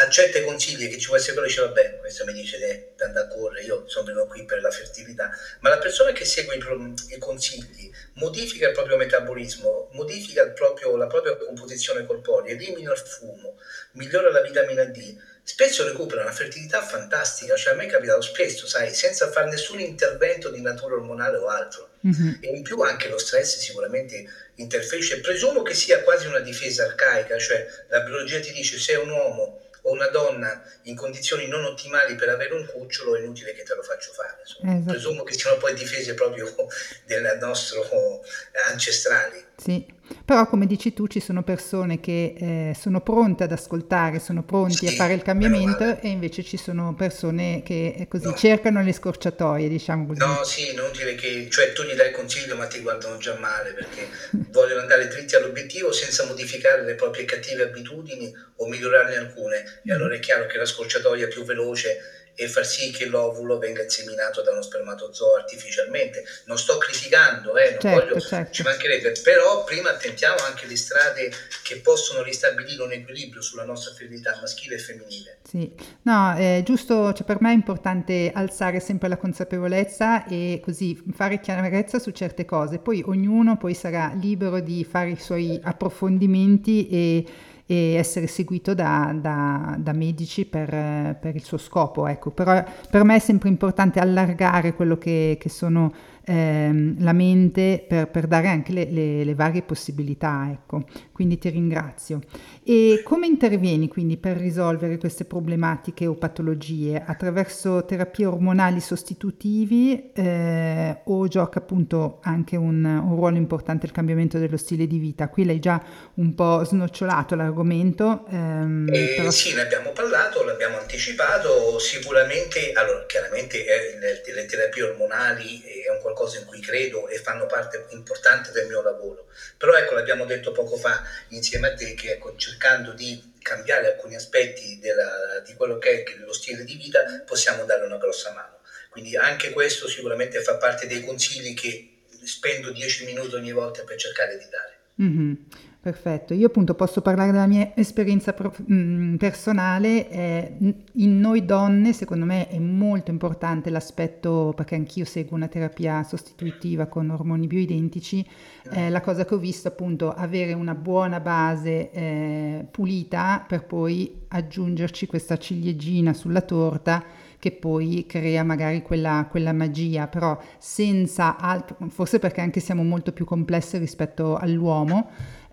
accetta i consigli che ci può essere quello dice vabbè questo mi dice di andare a correre io sono venuto qui per la fertilità ma la persona che segue i, i consigli modifica il proprio metabolismo modifica il proprio, la propria composizione corporea elimina il fumo migliora la vitamina D spesso recupera una fertilità fantastica cioè a me è capitato spesso sai senza fare nessun intervento di natura ormonale o altro mm-hmm. e in più anche lo stress sicuramente interferisce presumo che sia quasi una difesa arcaica cioè la biologia ti dice sei un uomo o una donna in condizioni non ottimali per avere un cucciolo, è inutile che te lo faccio fare. Esatto. Presumo che siano poi difese proprio del nostro eh, ancestrali. Sì. Però come dici tu ci sono persone che eh, sono pronte ad ascoltare, sono pronti sì, a fare il cambiamento e invece ci sono persone che eh, così no. cercano le scorciatoie, diciamo così. No, sì, inutile che, cioè tu gli dai consiglio ma ti guardano già male perché vogliono andare dritti all'obiettivo senza modificare le proprie cattive abitudini o migliorarne alcune e allora è chiaro che la scorciatoia più veloce e far sì che l'ovulo venga inseminato da uno spermatozoo artificialmente. Non sto criticando, eh, non certo, voglio, certo. ci mancherebbe, però prima attentiamo anche alle strade che possono ristabilire un equilibrio sulla nostra fertilità maschile e femminile. Sì, no, è giusto, cioè per me è importante alzare sempre la consapevolezza e così fare chiarezza su certe cose, poi ognuno poi sarà libero di fare i suoi approfondimenti e e essere seguito da, da, da medici per, per, il suo scopo. Ecco. Però per me è sempre importante allargare quello che, che sono ehm, la mente per, per, dare anche le, le, le varie possibilità. Ecco. Quindi ti ringrazio. E come intervieni quindi per risolvere queste problematiche o patologie? Attraverso terapie ormonali sostitutivi eh, o gioca appunto anche un, un, ruolo importante il cambiamento dello stile di vita? Qui l'hai già un po' snocciolato l'argomento. Ehm, eh, però... Sì, ne abbiamo parlato, l'abbiamo anticipato, sicuramente, allora chiaramente eh, le, le terapie ormonali è un qualcosa in cui credo e fanno parte importante del mio lavoro. Però ecco, l'abbiamo detto poco fa insieme a te che ecco, cercando di cambiare alcuni aspetti della, di quello che è lo stile di vita possiamo dare una grossa mano. Quindi anche questo sicuramente fa parte dei consigli che spendo 10 minuti ogni volta per cercare di dare. Mm-hmm. Perfetto, io appunto posso parlare della mia esperienza prof- mh, personale, eh, in noi donne secondo me è molto importante l'aspetto, perché anch'io seguo una terapia sostitutiva con ormoni bioidentici, eh, la cosa che ho visto appunto avere una buona base eh, pulita per poi aggiungerci questa ciliegina sulla torta che poi crea magari quella, quella magia, però senza altro, forse perché anche siamo molto più complesse rispetto all'uomo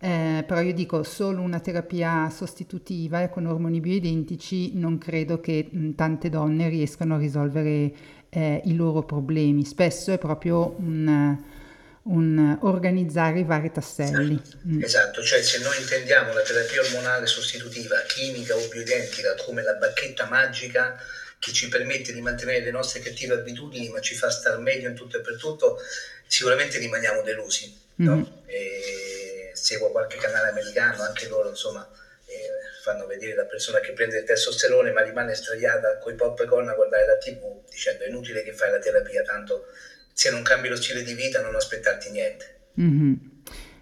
eh, però io dico solo una terapia sostitutiva e con ormoni bioidentici non credo che mh, tante donne riescano a risolvere eh, i loro problemi. Spesso è proprio un, un organizzare i vari tasselli. Esatto. Mm. esatto, cioè se noi intendiamo la terapia ormonale sostitutiva, chimica o bioidentica come la bacchetta magica che ci permette di mantenere le nostre cattive abitudini ma ci fa star meglio in tutto e per tutto, sicuramente rimaniamo delusi. No? Mm-hmm. Seguo qualche canale americano, anche loro insomma fanno vedere la persona che prende il testosterone ma rimane straiata con i popcorn a guardare la tv dicendo è inutile che fai la terapia, tanto se non cambi lo stile di vita non aspettarti niente. Mm-hmm.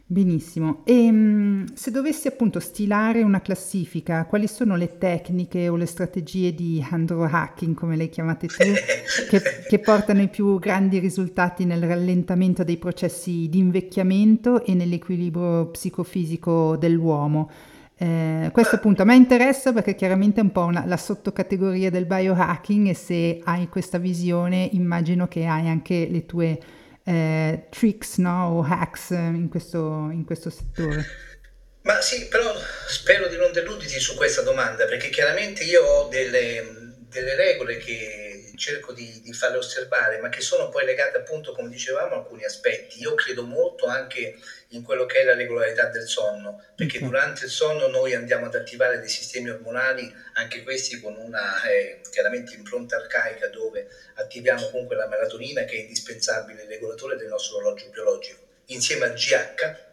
Benissimo, e um, se dovessi appunto stilare una classifica, quali sono le tecniche o le strategie di hacking, come le chiamate tu, che, che, portano i più grandi risultati nel rallentamento dei processi di invecchiamento e nell'equilibrio psicofisico dell'uomo? Eh, questo appunto a me interessa perché chiaramente è un po' una, la sottocategoria del biohacking e se hai questa visione immagino che hai anche le tue eh, tricks no? o hacks in questo, in questo settore. Ma sì, però spero di non deluderti su questa domanda perché chiaramente io ho delle, delle regole che cerco di, di, farle osservare, ma che sono poi legate appunto, come dicevamo, a alcuni aspetti. Io credo molto anche in quello che è la regolarità del sonno, perché okay. durante il sonno noi andiamo ad attivare dei sistemi ormonali, anche questi con una eh, chiaramente impronta arcaica, dove attiviamo comunque la melatonina che è indispensabile regolatore del nostro orologio biologico, insieme al GH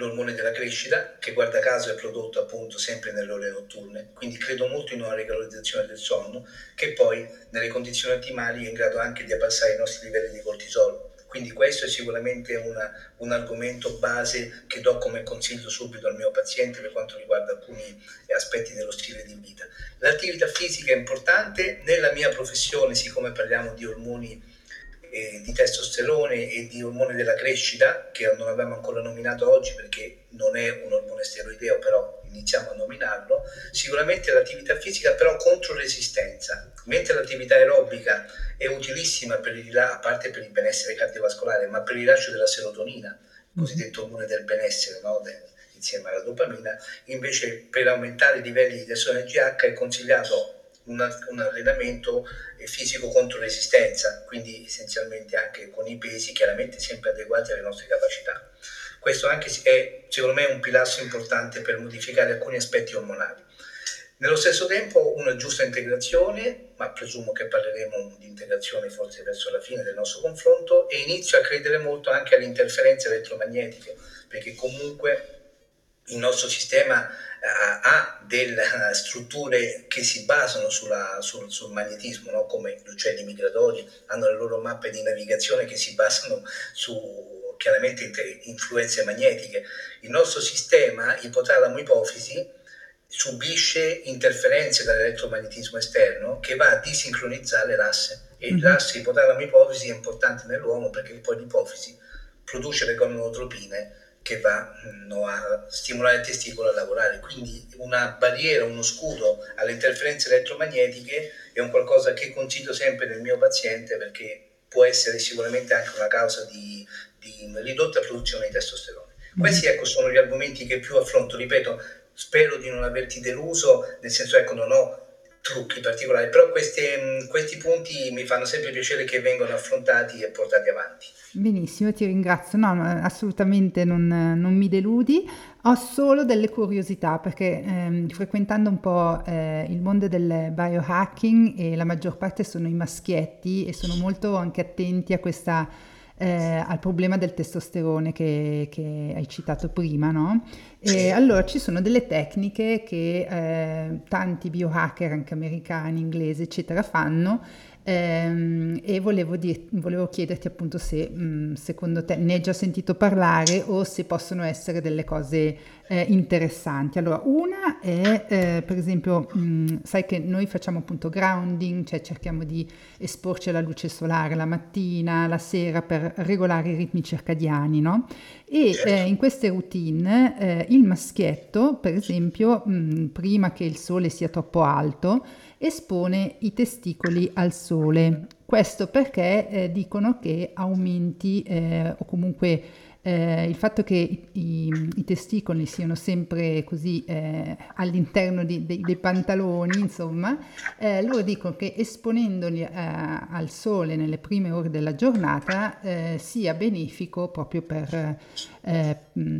l'ormone della crescita, che guarda caso è prodotto appunto sempre nelle ore notturne, quindi credo molto in una regolarizzazione del sonno, che poi nelle condizioni ottimali è in grado anche di abbassare i nostri livelli di cortisolo. Quindi questo è sicuramente una, un argomento base che do come consiglio subito al mio paziente per quanto riguarda alcuni aspetti dello stile di vita. L'attività fisica è importante, nella mia professione, siccome parliamo di ormoni eh, di testosterone e di ormone della crescita, che non abbiamo ancora nominato oggi perché non è un ormone steroideo, però iniziamo a nominarlo, sicuramente l'attività fisica però contro resistenza, mentre l'attività aerobica è utilissima per il, a parte per il benessere cardiovascolare, ma per il rilascio della serotonina, il cosiddetto ormone del benessere, no? De, insieme alla dopamina, invece per aumentare i livelli di testosterone GH è consigliato una, un allenamento fisico contro resistenza, quindi essenzialmente anche con i pesi chiaramente sempre adeguati alle nostre capacità. Questo anche è secondo me un pilastro importante per modificare alcuni aspetti ormonali. Nello stesso tempo una giusta integrazione, ma presumo che parleremo di integrazione forse verso la fine del nostro confronto, e inizio a credere molto anche alle interferenze elettromagnetiche, perché comunque il nostro sistema ha delle eh, strutture che si basano sulla, sul, sul, magnetismo, no? come gli uccelli migratori hanno le loro mappe di navigazione che si basano su chiaramente influenze magnetiche. Il nostro sistema, ipotalamo-ipofisi, subisce interferenze dall'elettromagnetismo esterno che va a disincronizzare l'asse e mm-hmm. l'asse ipotalamo-ipofisi è importante nell'uomo perché poi l'ipofisi produce le gonadotropine che vanno a stimolare il testicolo a lavorare. Quindi una barriera, uno scudo alle interferenze elettromagnetiche è un qualcosa che consiglio sempre nel mio paziente perché può essere sicuramente anche una causa di, di ridotta produzione di testosterone. Mm. Questi ecco, sono gli argomenti che più affronto, ripeto, spero di non averti deluso, nel senso ecco non ho trucchi particolari, però questi, questi punti mi fanno sempre piacere che vengano affrontati e portati avanti. Benissimo, ti ringrazio. No, assolutamente non, non mi deludi. Ho solo delle curiosità perché ehm, frequentando un po' eh, il mondo del biohacking e la maggior parte sono i maschietti e sono molto anche attenti a questa, eh, al problema del testosterone che, che hai citato prima, no? E allora ci sono delle tecniche che eh, tanti biohacker, anche americani, inglesi, eccetera, fanno e volevo, dir- volevo, chiederti appunto se mh, mm, secondo te ne hai già sentito parlare o se possono essere delle cose eh, interessanti. Allora, una è eh, per esempio, mh, mm, sai che noi facciamo appunto grounding, cioè cerchiamo di esporci alla luce solare la mattina, la sera per regolare i ritmi circadiani, no? E certo. eh, in queste routine eh, il maschietto, per esempio, mh, mm, prima che il sole sia troppo alto, espone i testicoli al sole. Questo perché eh, dicono che aumenti eh, o comunque eh, il fatto che i, i, i, testicoli siano sempre così eh, all'interno di, de, dei pantaloni, insomma, eh, loro dicono che esponendoli eh, al sole nelle prime ore della giornata eh, sia benefico proprio per, eh,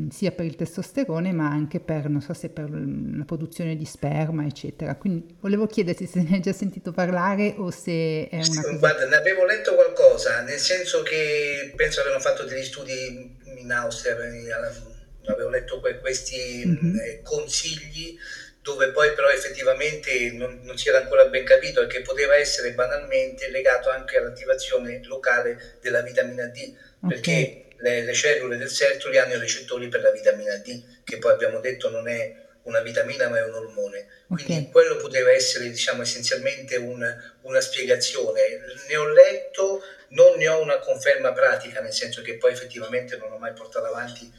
sia per il testosterone ma anche per, non so se per la produzione di sperma, eccetera. Quindi volevo chiederti se ne hai già sentito parlare o se è una cosa... Guarda, ne avevo letto qualcosa, nel senso che penso abbiano fatto degli studi in Austria, avevo letto questi mm-hmm. consigli dove poi però effettivamente non, non, si era ancora ben capito e che poteva essere banalmente legato anche all'attivazione locale della vitamina D, okay. perché le, le, cellule del sertoli hanno i recettori per la vitamina D, che poi abbiamo detto non è una vitamina ma è un ormone. Quindi okay. quello poteva essere diciamo essenzialmente un, una spiegazione. Ne ho letto, non ne ho una conferma pratica, nel senso che poi effettivamente non ho mai portato avanti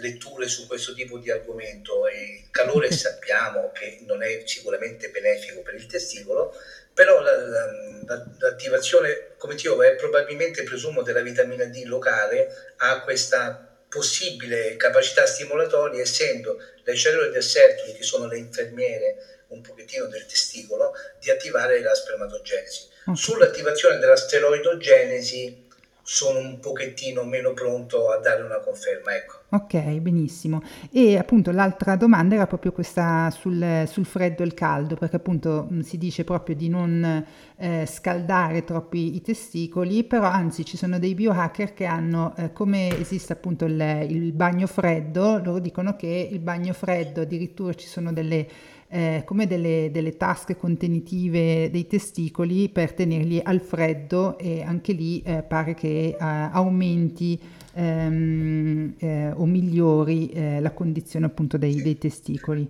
letture su questo tipo di argomento. Il calore sappiamo che non è sicuramente benefico per il testicolo, però la, la, l'attivazione, come dicevo, è probabilmente, presumo, della vitamina D locale ha questa possibile capacità stimolatoria, essendo le cellule del sertoli, che sono le infermiere un pochettino del testicolo, di attivare la spermatogenesi. Okay. Sull'attivazione della steroidogenesi sono un pochettino meno pronto a dare una conferma. Ecco. Ok, benissimo. E appunto l'altra domanda era proprio questa sul, sul freddo e il caldo, perché appunto mh, si dice proprio di non eh, scaldare troppi i testicoli, però anzi ci sono dei biohacker che hanno, eh, come esiste appunto il, il bagno freddo, loro dicono che il bagno freddo addirittura ci sono delle eh, come delle, delle, tasche contenitive dei testicoli per tenerli al freddo e anche lì eh, pare che eh, aumenti ehm, eh, o migliori eh, la condizione appunto dei, dei testicoli.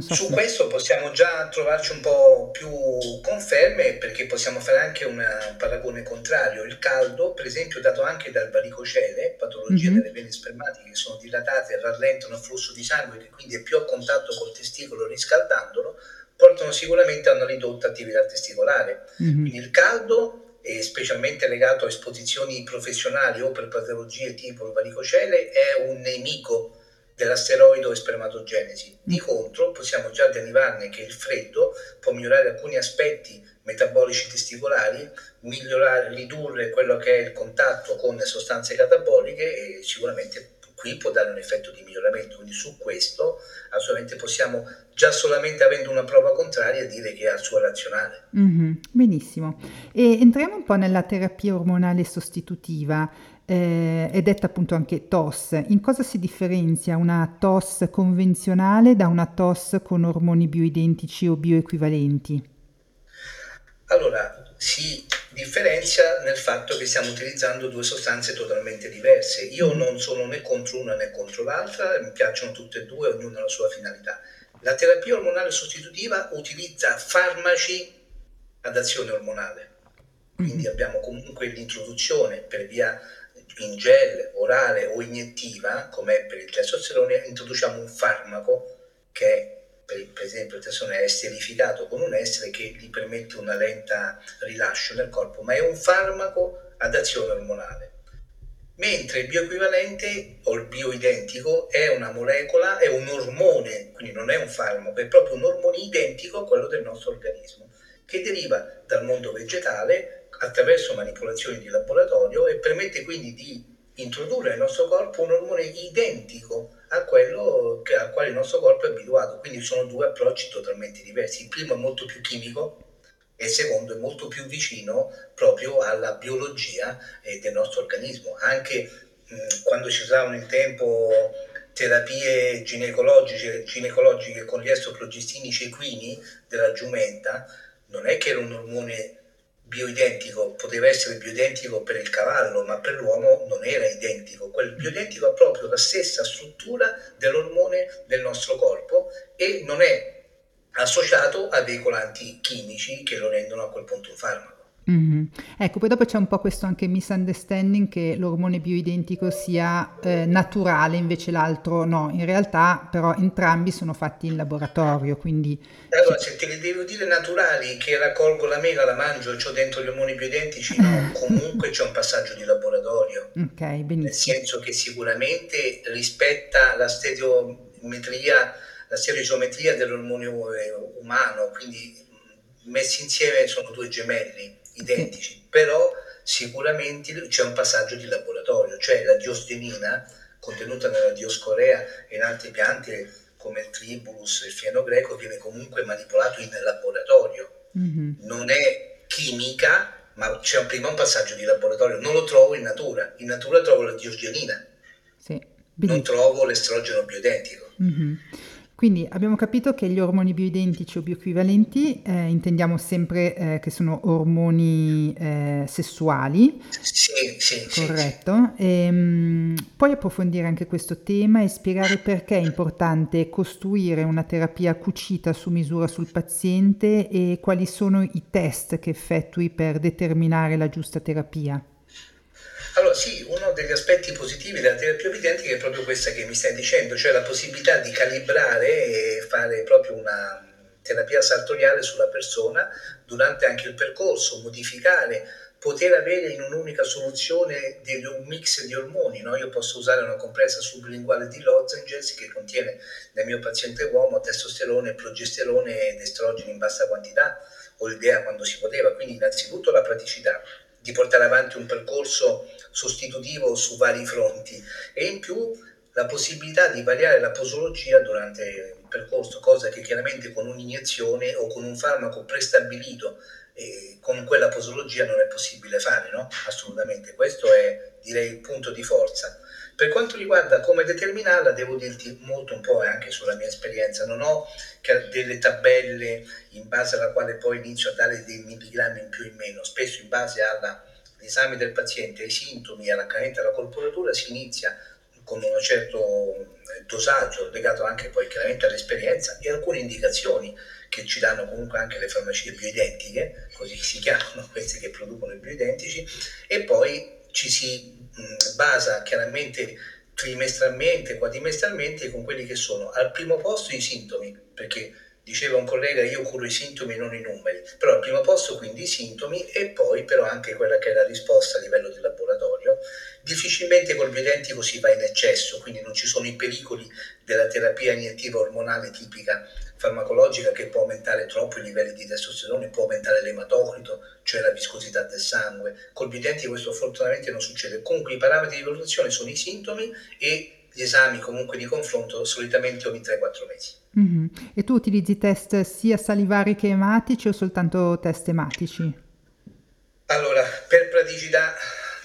So Su se... questo possiamo già trovarci un po' più conferme perché possiamo fare anche un paragone contrario. Il caldo, per esempio, dato anche dal varicocele, patologia mm-hmm. delle vene spermatiche che sono dilatate e rallentano il flusso di sangue, che quindi è più a contatto col testicolo riscaldandolo, portano sicuramente a una ridotta attività testicolare. Mm-hmm. Quindi il caldo, e specialmente legato a esposizioni professionali o per patologie tipo il varicocele, è un nemico dell'asteroide e spermatogenesi. Di contro, possiamo già derivarne che il freddo può migliorare alcuni aspetti metabolici testicolari, migliorare, ridurre quello che è il contatto con sostanze cataboliche e sicuramente qui può dare un effetto di miglioramento. Quindi su questo assolutamente possiamo, già solamente avendo una prova contraria, dire che ha il suo razionale. Mm-hmm, benissimo. E entriamo un po' nella terapia ormonale sostitutiva eh, è detta appunto anche TOS. In cosa si differenzia una TOS convenzionale da una TOS con ormoni bioidentici o bioequivalenti? Allora, si differenzia nel fatto che stiamo utilizzando due sostanze totalmente diverse. Io non sono né contro una né contro l'altra, mi piacciono tutte e due, ognuna ha la sua finalità. La terapia ormonale sostitutiva utilizza farmaci ad azione ormonale, quindi abbiamo comunque l'introduzione per via in gel, orale o iniettiva, come per il testosterone, introduciamo un farmaco che per, per, esempio il testosterone è esterificato con un estere che gli permette una lenta rilascio nel corpo, ma è un farmaco ad azione ormonale. Mentre il bioequivalente o il bioidentico è una molecola, è un ormone, quindi non è un farmaco, è proprio un ormone identico a quello del nostro organismo, che deriva dal mondo vegetale attraverso manipolazioni di laboratorio e permette quindi di introdurre nel nostro corpo un ormone identico a quello che, al quale il nostro corpo è abituato. Quindi sono due approcci totalmente diversi. Il primo è molto più chimico e il secondo è molto più vicino proprio alla biologia eh, del nostro organismo. Anche mh, quando ci usavano in tempo terapie ginecologiche, ginecologiche con gli estroprogestini equini della giumenta, non è che era un ormone bioidentico, poteva essere bioidentico per il cavallo, ma per l'uomo non era identico. Quel bioidentico ha proprio la stessa struttura dell'ormone del nostro corpo e non è associato a dei colanti chimici che lo rendono a quel punto un farmaco. Mm-hmm. Ecco, poi dopo c'è un po' questo anche misunderstanding che l'ormone bioidentico sia eh, naturale, invece l'altro no. In realtà però entrambi sono fatti in laboratorio, quindi... Allora, se te li devo dire naturali, che raccolgo la mela, la mangio e ho dentro gli ormoni bioidentici, no, comunque c'è un passaggio di laboratorio. Ok, benissimo. Nel senso che sicuramente rispetta la stereometria, la stereogeometria dell'ormone umano, quindi messi insieme sono due gemelli identici, sì. però sicuramente c'è un passaggio di laboratorio, cioè la diosgenina contenuta nella dioscorea e in altre piante come il tribulus il fieno greco viene comunque manipolato in laboratorio. Mm-hmm. Non è chimica, ma c'è prima un passaggio di laboratorio. Non lo trovo in natura. In natura trovo la diosgenina. Sì. Non trovo l'estrogeno bioidentico. Mm-hmm. Quindi abbiamo capito che gli ormoni bioidentici o bioequivalenti eh, intendiamo sempre eh, che sono ormoni eh, sessuali. Sì, sì, corretto. Sì. E, mh, puoi approfondire anche questo tema e spiegare perché è importante costruire una terapia cucita su misura sul paziente e quali sono i test che effettui per determinare la giusta terapia? Allora sì, uno degli aspetti positivi della terapia evidentica è proprio questa che mi stai dicendo, cioè la possibilità di calibrare e fare proprio una terapia sartoriale sulla persona durante anche il percorso, modificare, poter avere in un'unica soluzione un mix di ormoni. No? Io posso usare una compressa sublinguale di Lozenges che contiene nel mio paziente uomo testosterone, progesterone ed estrogeni in bassa quantità, ho l'idea quando si poteva, quindi innanzitutto la praticità di portare avanti un percorso sostitutivo su vari fronti e in più la possibilità di variare la posologia durante il percorso, cosa che chiaramente con un'iniezione o con un farmaco prestabilito eh, con quella posologia non è possibile fare, no? Assolutamente, questo è direi il punto di forza. Per quanto riguarda come determinarla, devo dirti molto un po' anche sulla mia esperienza. Non ho delle tabelle in base alla quale poi inizio a dare dei milligrammi in più o in meno. Spesso in base all'esame del paziente, ai sintomi, alla carenza alla corporatura si inizia con un certo dosaggio legato anche poi chiaramente all'esperienza e alcune indicazioni che ci danno comunque anche le farmacie bioidentiche, così si chiamano queste che producono i bioidentici, e poi ci si basa chiaramente trimestralmente, quadrimestralmente con quelli che sono al primo posto i sintomi, perché diceva un collega io curo i sintomi non i numeri, però al primo posto quindi i sintomi e poi però anche quella che è la risposta a livello di laboratorio. Difficilmente col bioidentico si va in eccesso, quindi non ci sono i pericoli della terapia iniettiva ormonale tipica farmacologica che può aumentare troppo i livelli di testosterone, può aumentare l'ematocrito, cioè la viscosità del sangue. Col bidenti questo fortunatamente non succede. Comunque i parametri di valutazione sono i sintomi e gli esami comunque di confronto solitamente ogni 3-4 mesi. Mm-hmm. E tu utilizzi test sia salivari che ematici o soltanto test ematici? Allora, per praticità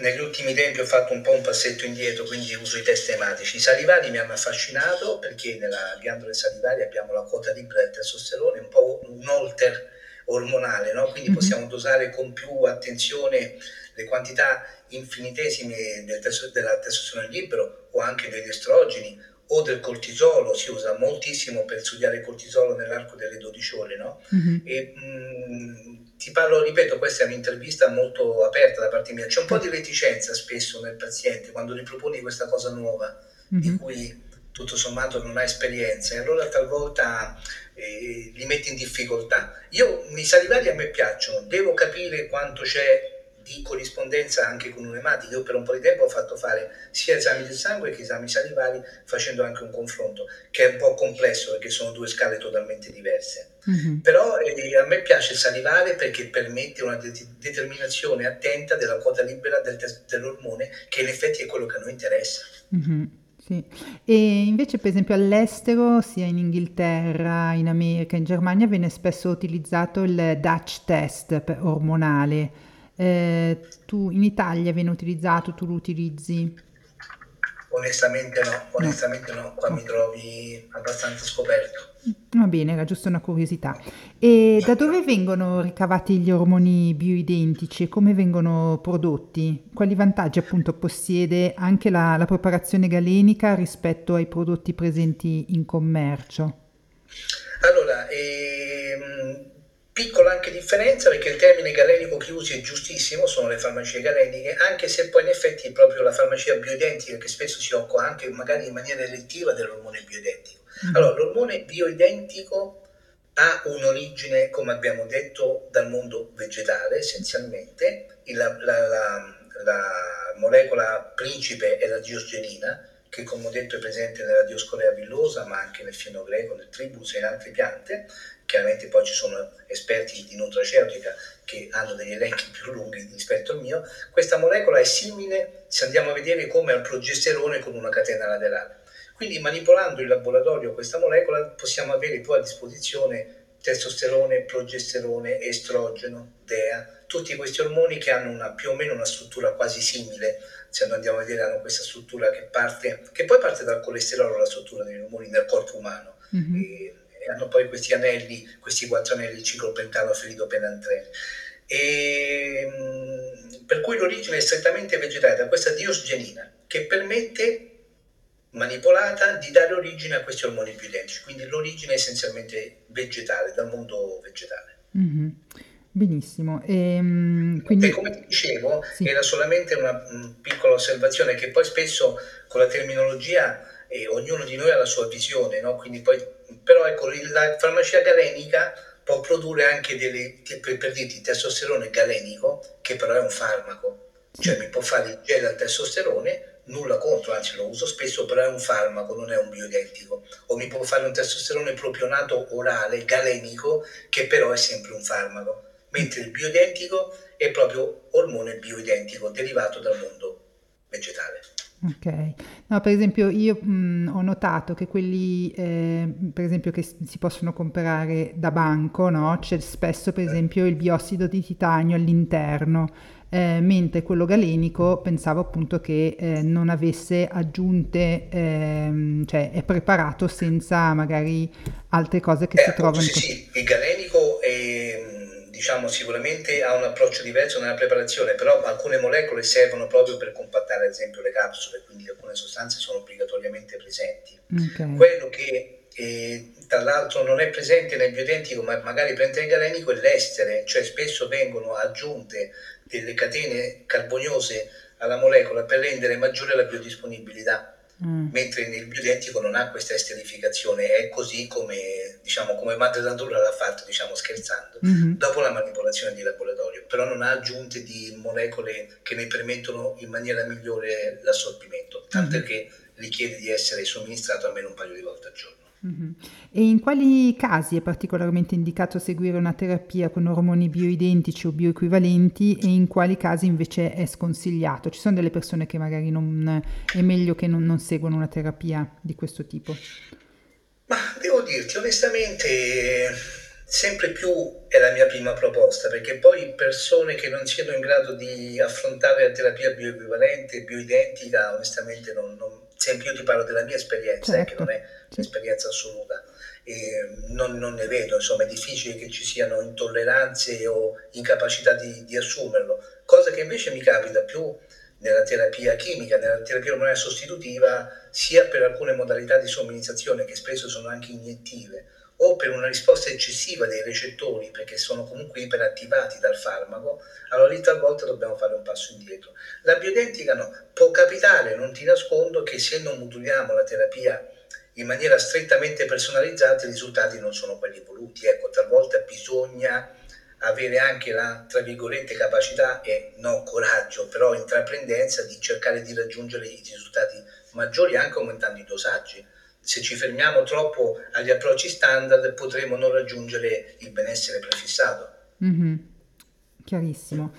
negli ultimi tempi ho fatto un po' un passetto indietro, quindi uso i test ematici. I salivari mi hanno affascinato perché nella ghiandola salivare abbiamo la quota libera del testosterone, un po' un alter ormonale, no? quindi mm-hmm. possiamo dosare con più attenzione le quantità infinitesime del testo, della testosterone libero o anche degli estrogeni o del cortisolo, si usa moltissimo per studiare il cortisolo nell'arco delle 12 ore, no? Mm-hmm. E, mh, ti parlo, ripeto, questa è un'intervista molto aperta da parte mia, c'è un po' di reticenza spesso nel paziente quando gli proponi questa cosa nuova, mm-hmm. di cui tutto sommato non ha esperienza, e allora talvolta eh, li metti in difficoltà. Io, i salivari a me piacciono, devo capire quanto c'è di corrispondenza anche con un ematico. Io per un po' di tempo ho fatto fare sia esami del sangue che esami salivari facendo anche un confronto che è un po' complesso perché sono due scale totalmente diverse. Mm-hmm. Però eh, a me piace salivare perché permette una de- determinazione attenta della quota libera del tes- dell'ormone che in effetti è quello che a noi interessa. Mm-hmm. Sì. E invece per esempio all'estero, sia in Inghilterra, in America, in Germania, viene spesso utilizzato il Dutch test ormonale eh, tu in Italia viene utilizzato, tu lo utilizzi? Onestamente no, onestamente no, qua mi trovi abbastanza scoperto. Va bene, era giusto una curiosità. E da dove vengono ricavati gli ormoni bioidentici e come vengono prodotti? Quali vantaggi appunto possiede anche la, la preparazione galenica rispetto ai prodotti presenti in commercio? Allora, ehm, piccola anche differenza perché il termine galenico che usi è giustissimo, sono le farmacie galeniche, anche se poi in effetti è proprio la farmacia bioidentica che spesso si occupa anche magari in maniera elettiva dell'ormone bioidentico. Mm. Allora, l'ormone bioidentico ha un'origine, come abbiamo detto, dal mondo vegetale essenzialmente, la, la, la, la molecola principe è la diosgenina, che come ho detto è presente nella Dioscorea villosa, ma anche nel fieno greco, nel tribus e in altre piante. Chiaramente poi ci sono esperti di nutraceutica che hanno degli elenchi più lunghi rispetto al mio. Questa molecola è simile, se andiamo a vedere, come al progesterone con una catena laterale. Quindi manipolando in laboratorio questa molecola possiamo avere poi a disposizione testosterone, progesterone, estrogeno, DEA, tutti questi ormoni che hanno una, più o meno una struttura quasi simile se andiamo a vedere hanno questa struttura che parte, che poi parte dal colesterolo, la struttura degli ormoni nel corpo umano. Mm-hmm. E, hanno poi questi anelli, questi quattro anelli ciclopentano feridopenantrene. E, mh, per cui l'origine è strettamente vegetale, da questa diosgenina, che permette manipolata di dare origine a questi ormoni più identici, quindi l'origine è essenzialmente vegetale, dal mondo vegetale. Mm-hmm. Benissimo. E, ehm, quindi... e come ti dicevo, sì. era solamente una, una, piccola osservazione che poi spesso con la terminologia eh, ognuno di noi ha la sua visione, no? Quindi poi, però ecco, la farmacia galenica può produrre anche delle, per, per dirti, testosterone galenico, che però è un farmaco, cioè mi può fare il gel al testosterone, nulla contro, anzi lo uso spesso, però è un farmaco, non è un bioidentico. O mi può fare un testosterone propionato orale, galenico, che però è sempre un farmaco mentre il bioidentico è proprio ormone bioidentico derivato dal mondo vegetale. Ok, no, per esempio io mh, ho notato che quelli eh, per esempio che si possono comprare da banco, no? c'è spesso per esempio il biossido di titanio all'interno, eh, mentre quello galenico pensavo appunto che eh, non avesse aggiunte, ehm, cioè è preparato senza magari altre cose che eh, si trovano. Sì, sì, il galenico diciamo, sicuramente ha un approccio diverso nella preparazione, però alcune molecole servono proprio per compattare ad esempio le capsule, quindi alcune sostanze sono obbligatoriamente presenti. Okay. Quello che eh, tra l'altro non è presente nel bioidentico ma magari presente nel galenico è l'estere, cioè spesso vengono aggiunte delle catene carboniose alla molecola per rendere maggiore la biodisponibilità Mm. mentre nel bioidentico non ha questa esterificazione, è così come, diciamo, come madre natura l'ha fatto, diciamo, scherzando, mm-hmm. dopo la manipolazione di laboratorio, però non ha aggiunte di molecole che ne permettono in maniera migliore l'assorbimento, tanto mm-hmm. che richiede di essere somministrato almeno un paio di volte al giorno. Mm-hmm. E in quali casi è particolarmente indicato seguire una terapia con ormoni bioidentici o bioequivalenti e in quali casi invece è sconsigliato? Ci sono delle persone che magari non, è meglio che non, non seguono una terapia di questo tipo? Ma devo dirti onestamente sempre più è la mia prima proposta, perché poi persone che non siano in grado di affrontare la terapia bioequivalente, bioidentica, onestamente non, non sempre io ti parlo della mia esperienza, certo. che non è un'esperienza assoluta. Non, non, ne vedo, insomma è difficile che ci siano intolleranze o incapacità di, di, assumerlo, cosa che invece mi capita più nella terapia chimica, nella terapia ormonale sostitutiva, sia per alcune modalità di somministrazione che spesso sono anche iniettive, o per una risposta eccessiva dei recettori perché sono comunque iperattivati dal farmaco, allora lì talvolta dobbiamo fare un passo indietro. La bioidentica no, può capitare, non ti nascondo, che se non moduliamo la terapia in maniera strettamente personalizzata i risultati non sono quelli voluti. Ecco, talvolta bisogna avere anche la, tra virgolette, capacità e no coraggio, però intraprendenza di cercare di raggiungere i risultati maggiori anche aumentando i dosaggi se ci fermiamo troppo agli approcci standard potremo non raggiungere il benessere prefissato. Mm-hmm. Chiarissimo.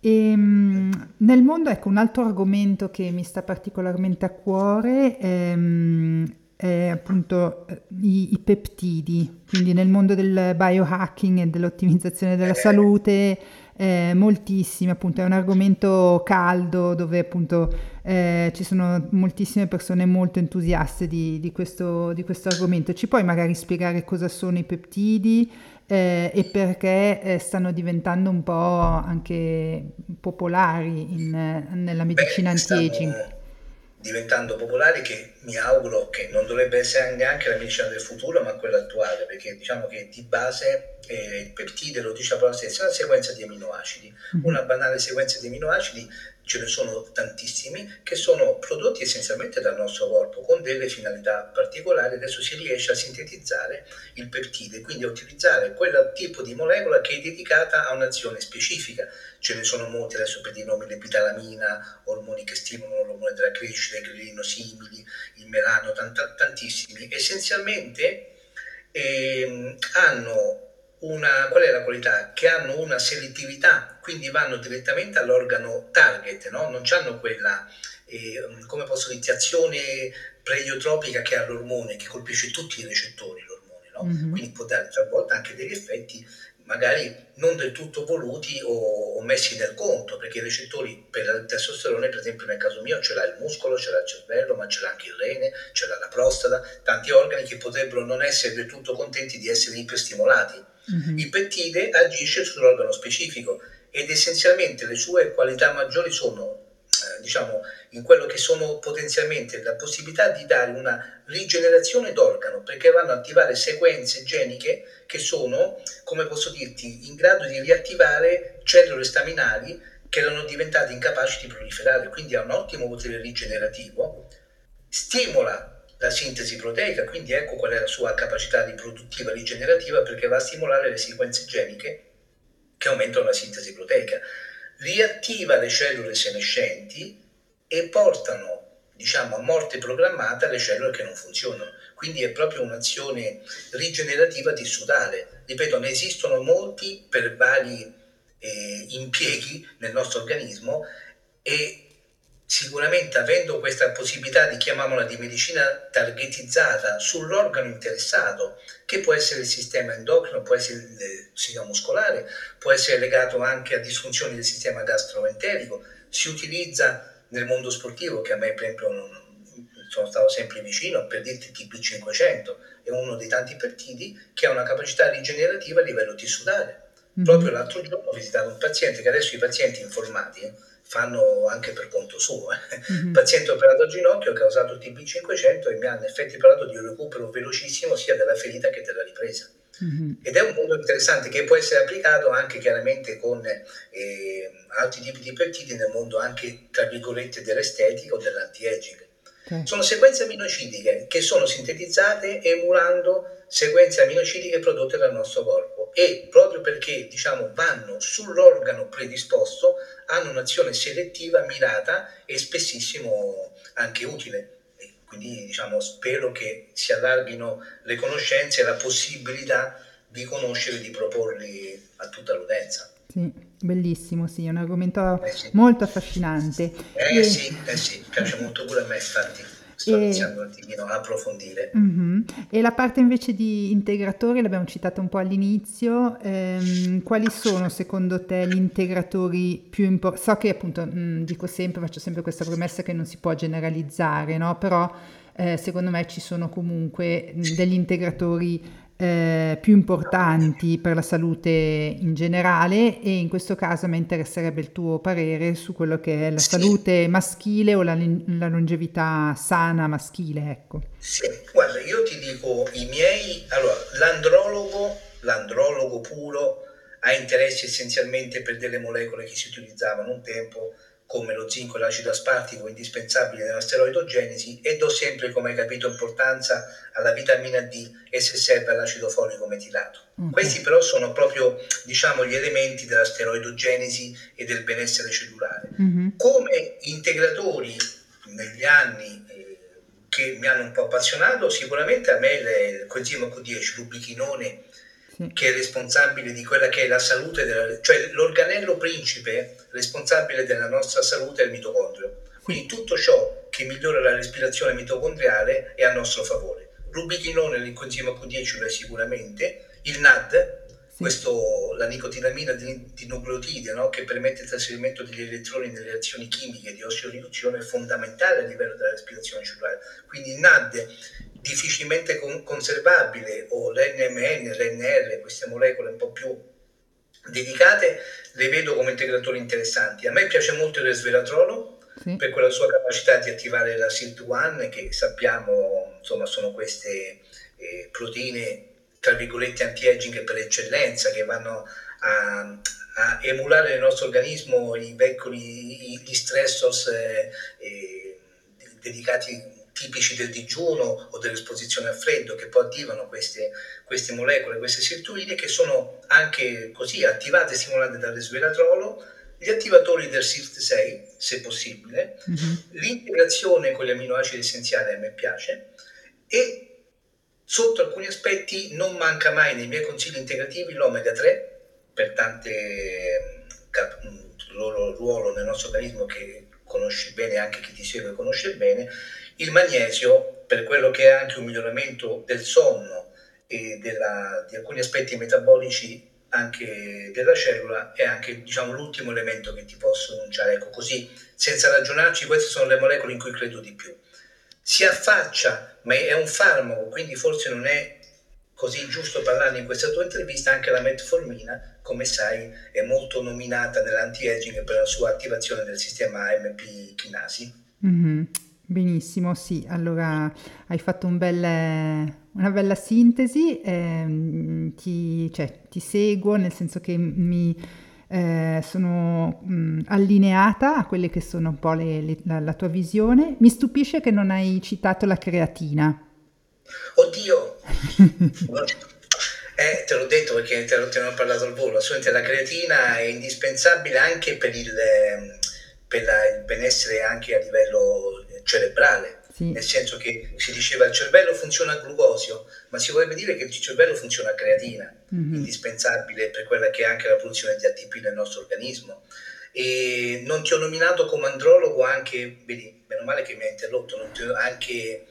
E, ehm, nel mondo, ecco, un altro argomento che mi sta particolarmente a cuore ehm, è appunto eh, i, i, peptidi, quindi nel mondo del biohacking e dell'ottimizzazione della eh. salute eh, moltissimi, appunto è un argomento caldo dove appunto eh, ci sono moltissime persone molto entusiaste di, di, questo, di, questo, argomento. Ci puoi magari spiegare cosa sono i peptidi eh, e perché eh, stanno diventando un po' anche popolari in, nella medicina Beh, anti-aging? Diventando popolari che mi auguro che non dovrebbe essere neanche la medicina del futuro ma quella attuale perché diciamo che di base eh, il peptide lo dice la parola stessa è una sequenza di aminoacidi mm-hmm. una banale sequenza di aminoacidi ce ne sono tantissimi che sono prodotti essenzialmente dal nostro corpo con delle finalità particolari. Adesso si riesce a sintetizzare il peptide, quindi a utilizzare quel tipo di molecola che è dedicata a un'azione specifica. Ce ne sono molti, adesso per dire nomi, l'epitalamina, ormoni che stimolano l'ormone della crescita, i glirinosimili, il melano, tant- tantissimi. Essenzialmente ehm, hanno una, qual è la qualità? Che hanno una selettività, quindi vanno direttamente all'organo target, no? non hanno quella, eh, come posso dire, azione preiotropica che ha l'ormone, che colpisce tutti i recettori, l'ormone, no? mm-hmm. quindi può dare talvolta anche degli effetti magari non del tutto voluti o, o, messi nel conto, perché i recettori per il testosterone, per esempio nel caso mio, ce l'ha il muscolo, ce l'ha il cervello, ma ce l'ha anche il rene, ce l'ha la prostata, tanti organi che potrebbero non essere del tutto contenti di essere iperstimolati. Mm-hmm. Il pettide agisce sull'organo specifico ed essenzialmente le sue qualità maggiori sono eh, diciamo, in quello che sono potenzialmente la possibilità di dare una rigenerazione d'organo, perché vanno ad attivare sequenze geniche che sono, come posso dirti, in grado di riattivare cellule staminali che erano diventate incapaci di proliferare, quindi ha un ottimo potere rigenerativo, stimola la sintesi proteica, quindi ecco qual è la sua capacità di produttiva rigenerativa perché va a stimolare le sequenze geniche che aumentano la sintesi proteica riattiva le cellule senescenti e portano diciamo, a morte programmata le cellule che non funzionano. Quindi è proprio un'azione rigenerativa tissutale. Ripeto, ne esistono molti per vari eh, impieghi nel nostro organismo e sicuramente avendo questa possibilità di chiamiamola di medicina targetizzata sull'organo interessato, che può essere il sistema endocrino, può essere il sistema muscolare, può essere legato anche a disfunzioni del sistema gastroenterico, si utilizza nel mondo sportivo, che a me per esempio non, sono stato sempre vicino, per dirti TP500, è uno dei tanti peptidi che ha una capacità rigenerativa a livello tissutale. Mm-hmm. Proprio l'altro giorno ho visitato un paziente che adesso i pazienti informati eh, fanno anche per conto suo. Eh. Mm-hmm. Paziente operato al ginocchio ha causato TB500 e mi hanno in effetti parlato di un recupero velocissimo sia della ferita che della ripresa. Mm-hmm. Ed è un mondo interessante che può essere applicato anche chiaramente con eh, altri tipi di peptidi nel mondo anche tra virgolette dell'estetica o dell'anti-aging. Okay. Sono sequenze aminocidiche che sono sintetizzate emulando sequenze aminocidiche prodotte dal nostro corpo e proprio perché diciamo, vanno sull'organo predisposto hanno un'azione selettiva mirata e spessissimo anche utile. Quindi diciamo, spero che si allarghino le conoscenze e la possibilità di conoscere e di proporli a tutta l'utenza. Sì, bellissimo, sì, è un argomento eh sì. molto affascinante. Eh e... sì, eh sì, piace molto pure a me, infatti sto e... iniziando un attimino a approfondire. Mm-hmm. E la parte invece di integratori, l'abbiamo citato un po' all'inizio, ehm, quali sono secondo te gli integratori più importanti? So che appunto mh, mm, dico sempre, faccio sempre questa promessa che non si può generalizzare, no? però eh, secondo me ci sono comunque degli integratori eh, più importanti per la salute in generale e in questo caso mi interesserebbe il tuo parere su quello che è la sì. salute maschile o la, la, longevità sana maschile. Ecco. Sì, guarda, io ti dico i miei, allora l'andrologo, l'andrologo puro ha interessi essenzialmente per delle molecole che si utilizzavano un tempo come lo zinco e l'acido aspartico indispensabili nella steroidogenesi e do sempre, come hai capito, importanza alla vitamina D e se serve all'acido folico metilato. Okay. Questi però sono proprio diciamo, gli elementi della steroidogenesi e del benessere cellulare. Mm-hmm. Come integratori negli anni eh, che mi hanno un po' appassionato, sicuramente a me il coenzimo Q10, l'ubichinone, sì. che è responsabile di quella che è la salute, della, cioè l'organello principe responsabile della nostra salute è il mitocondrio. Quindi tutto ciò che migliora la respirazione mitocondriale è a nostro favore. L'ubichinone, l'encozima Q10 lo è sicuramente, il NAD, sì. questo, la nicotinamina di, di nucleotide no? che permette il trasferimento degli elettroni nelle reazioni chimiche di ossoriduzione è fondamentale a livello della respirazione cellulare. Quindi il NAD difficilmente conservabile o l'NMN, l'NR, queste molecole un po' più dedicate, le vedo come integratori interessanti. A me piace molto il resveratrolo, sì. per quella sua capacità di attivare la SILT1 che sappiamo insomma sono queste eh, proteine tra virgolette anti-aging per eccellenza che vanno a, a emulare nel nostro organismo i veicoli, gli stressors eh, eh, dedicati tipici del digiuno o dell'esposizione al freddo che poi attivano queste, queste molecole, queste sirtuine che sono anche così attivate e stimolate dal resveratrolo, gli attivatori del SIRT6 se possibile, mm-hmm. l'integrazione con gli aminoacidi essenziali a me piace e sotto alcuni aspetti non manca mai nei miei consigli integrativi l'omega 3 per tante il loro ruolo nel nostro organismo che conosci bene, anche chi ti segue conosce bene, il magnesio per quello che è anche un miglioramento del sonno e della, di alcuni aspetti metabolici anche della cellula è anche diciamo, l'ultimo elemento che ti posso annunciare. Ecco, così senza ragionarci, queste sono le molecole in cui credo di più. Si affaccia, ma è un farmaco, quindi forse non è così giusto parlare in questa tua intervista, anche la metformina, come sai, è molto nominata nell'anti-aging per la sua attivazione del sistema AMP kinasi. Mm-hmm. Benissimo, sì, allora hai fatto un bel, una bella sintesi, ehm, ti, cioè, ti, seguo nel senso che mi eh, sono mh, allineata a quelle che sono un po' le, le, la, la tua visione. Mi stupisce che non hai citato la creatina. Oddio! eh, te l'ho detto perché te, ne ho parlato al volo. Assolutamente la creatina è indispensabile anche per il, per la, il benessere anche a livello cerebrale. Sì. Nel senso che si diceva il cervello funziona a glucosio, ma si vorrebbe dire che il cervello funziona a creatina, mm-hmm. indispensabile per quella che è anche la produzione di ATP nel nostro organismo. E non ti ho nominato come andrologo anche, vedi, meno male che mi hai interrotto, non ti ho anche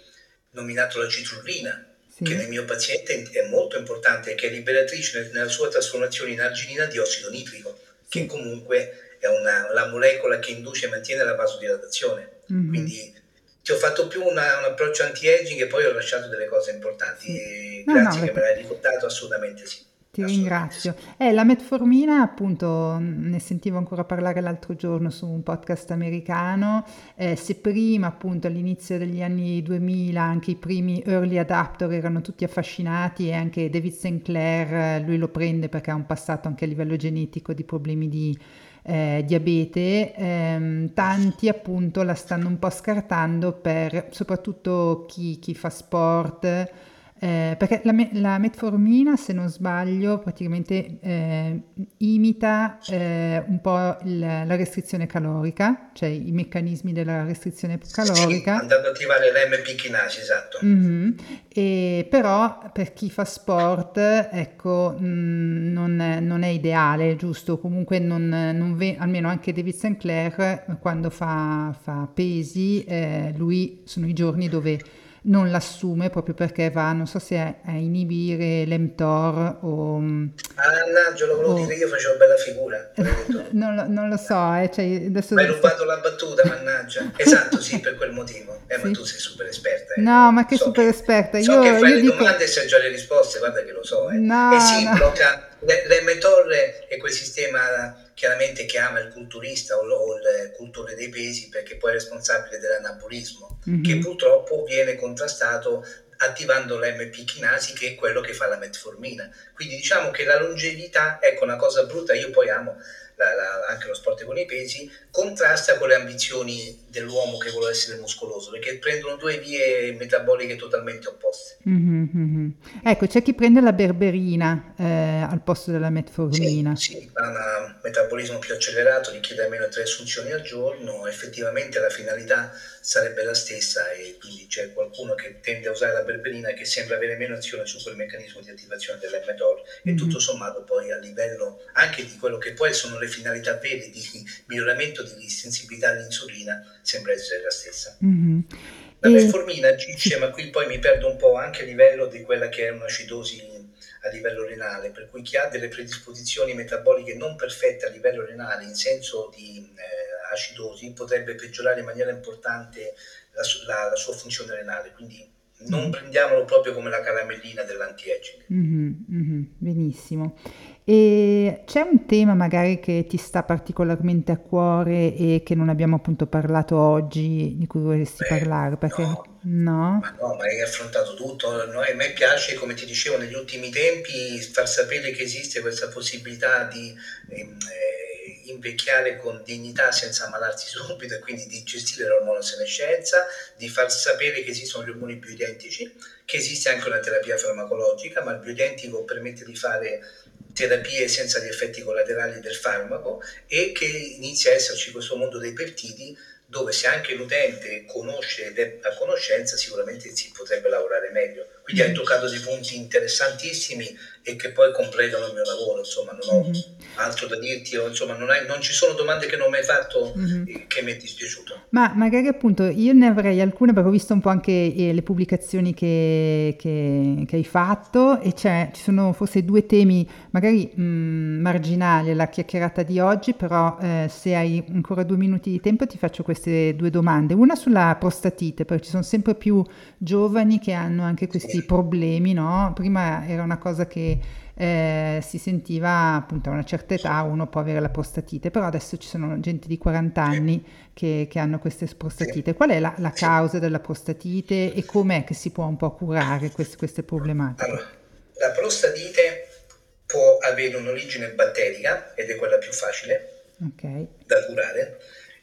nominato la citrullina, sì. che nel mio paziente è molto importante, che è liberatrice nella sua trasformazione in arginina di ossido nitrico, sì. che comunque è una, la molecola che induce e mantiene la vasodilatazione. Mm-hmm. Quindi ti ho fatto più una, un approccio anti-aging e poi ho lasciato delle cose importanti. Sì. Grazie no, che me l'hai ricordato, assolutamente sì. Ti ringrazio. Eh, la metformina, appunto, ne sentivo ancora parlare l'altro giorno su un podcast americano. Eh, se prima, appunto, all'inizio degli anni 2000, anche i primi early adapter erano tutti affascinati e anche David Sinclair, eh, lui lo prende perché ha un passato anche a livello genetico di problemi di eh, diabete, ehm, tanti appunto la stanno un po' scartando per soprattutto chi, chi fa sport eh, perché la, la, metformina, se non sbaglio, praticamente eh, imita eh, un po' il, la restrizione calorica, cioè i meccanismi della restrizione calorica. Sì, andando ad attivare l'MP kinase, esatto. Mm-hmm. E, però per chi fa sport, ecco, mh, mm, non, non, è ideale, giusto? Comunque non, non ve- almeno anche David Sinclair, quando fa, fa pesi, eh, lui sono i giorni dove non l'assume proprio perché va, non so se a, a inibire l'emtor o... Mannaggia, lo volevo o... dire, io facevo bella figura. non, lo, non, lo so, eh, cioè adesso... hai rubato la battuta, mannaggia. esatto, sì, per quel motivo. Eh, sì. ma tu sei super esperta. Eh. No, ma che so super che, esperta. So io, che fai io le dico... domande e sai già le risposte, guarda che lo so. Eh. No, eh sì, no. blocca... L'emetor è quel sistema chiaramente che ama il culturista o, il cultore dei pesi perché poi è responsabile dell'anabolismo, mm-hmm. che purtroppo viene contrastato attivando l'MP chinasi che è quello che fa la metformina. Quindi diciamo che la longevità, ecco una cosa brutta, io poi amo la, la, anche lo sport con i pesi, contrasta con le ambizioni dell'uomo che vuole essere muscoloso, perché prendono due vie metaboliche totalmente opposte. Mm-hmm. Ecco, c'è chi prende la berberina eh, al posto della metformina. Sì, sì, ha un metabolismo più accelerato, richiede almeno tre assunzioni al giorno, effettivamente la finalità sarebbe la stessa e quindi c'è qualcuno che tende a usare la berberina che sembra avere meno azione su quel meccanismo di attivazione dell'MTOR mm-hmm. e tutto sommato poi a livello anche di quello che poi sono le finalità vere di miglioramento di sensibilità all'insulina sembra essere la stessa. Mm-hmm. La metformina agisce, ma qui poi mi perdo un po' anche a livello di quella che è un'acidosi a livello renale, per cui chi ha delle predisposizioni metaboliche non perfette a livello renale in senso di eh, acidosi potrebbe peggiorare in maniera importante la, la, la sua funzione renale, quindi non mm. prendiamolo proprio come la caramellina dell'anti-aging. Mm-hmm, mm-hmm, benissimo. E c'è un tema magari che ti sta particolarmente a cuore e che non abbiamo appunto parlato oggi, di cui vorresti Beh, parlare? Perché no, no? Ma no, ma hai affrontato tutto. No, a me piace, come ti dicevo negli ultimi tempi, far sapere che esiste questa possibilità di ehm, eh, invecchiare con dignità senza ammalarsi subito e quindi di gestire l'ormonosenescenza, di far sapere che esistono gli ormoni bioidentici, che esiste anche una terapia farmacologica, ma il bioidentico permette di fare terapie senza gli effetti collaterali del farmaco e che inizia a esserci questo mondo dei peptidi dove se anche l'utente conosce ed è a conoscenza sicuramente si potrebbe lavorare meglio. Quindi mm. hai toccato dei punti interessantissimi e che poi completano il mio lavoro, insomma non ho mm-hmm. altro da dirti, insomma non, hai, non, ci sono domande che non mi hai fatto mm-hmm. che mi è dispiaciuto. Ma magari appunto io ne avrei alcune perché ho visto un po' anche eh, le pubblicazioni che, che, che hai fatto e c'è, ci sono forse due temi magari mh, mm, marginali alla chiacchierata di oggi, però eh, se hai ancora due minuti di tempo ti faccio queste due domande. Una sulla prostatite, perché ci sono sempre più giovani che hanno anche questi problemi, no? Prima era una cosa che eh, si sentiva appunto a una certa età uno può avere la prostatite, però adesso ci sono gente di 40 anni che, che hanno queste prostatite. Qual è la, la causa della prostatite e com'è che si può un po' curare queste, queste problematiche? Allora, la prostatite può avere un'origine batterica ed è quella più facile okay. da curare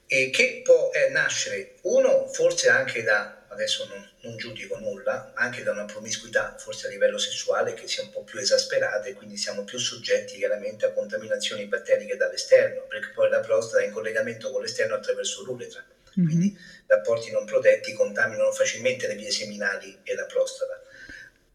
e che può eh, nascere uno forse anche da adesso non, non, giudico nulla, anche da una promiscuità forse a livello sessuale che sia un po' più esasperata e quindi siamo più soggetti chiaramente a contaminazioni batteriche dall'esterno, perché poi la prostata è in collegamento con l'esterno attraverso l'uretra, mm-hmm. quindi rapporti non protetti contaminano facilmente le vie seminali e la prostata.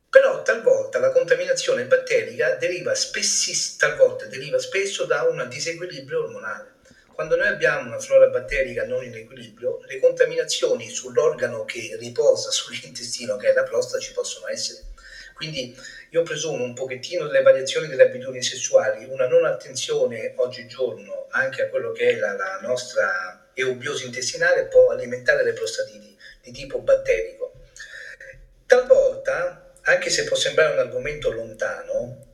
Però talvolta la contaminazione batterica deriva, spessi, talvolta deriva spesso da un disequilibrio ormonale quando noi abbiamo una flora batterica non in equilibrio, le contaminazioni sull'organo che riposa sull'intestino, che è la prostata, ci possono essere. Quindi io presumo un pochettino delle variazioni delle abitudini sessuali, una non attenzione oggigiorno anche a quello che è la, la nostra eubiosi intestinale può alimentare le prostatiti di tipo batterico. Talvolta, anche se può sembrare un argomento lontano,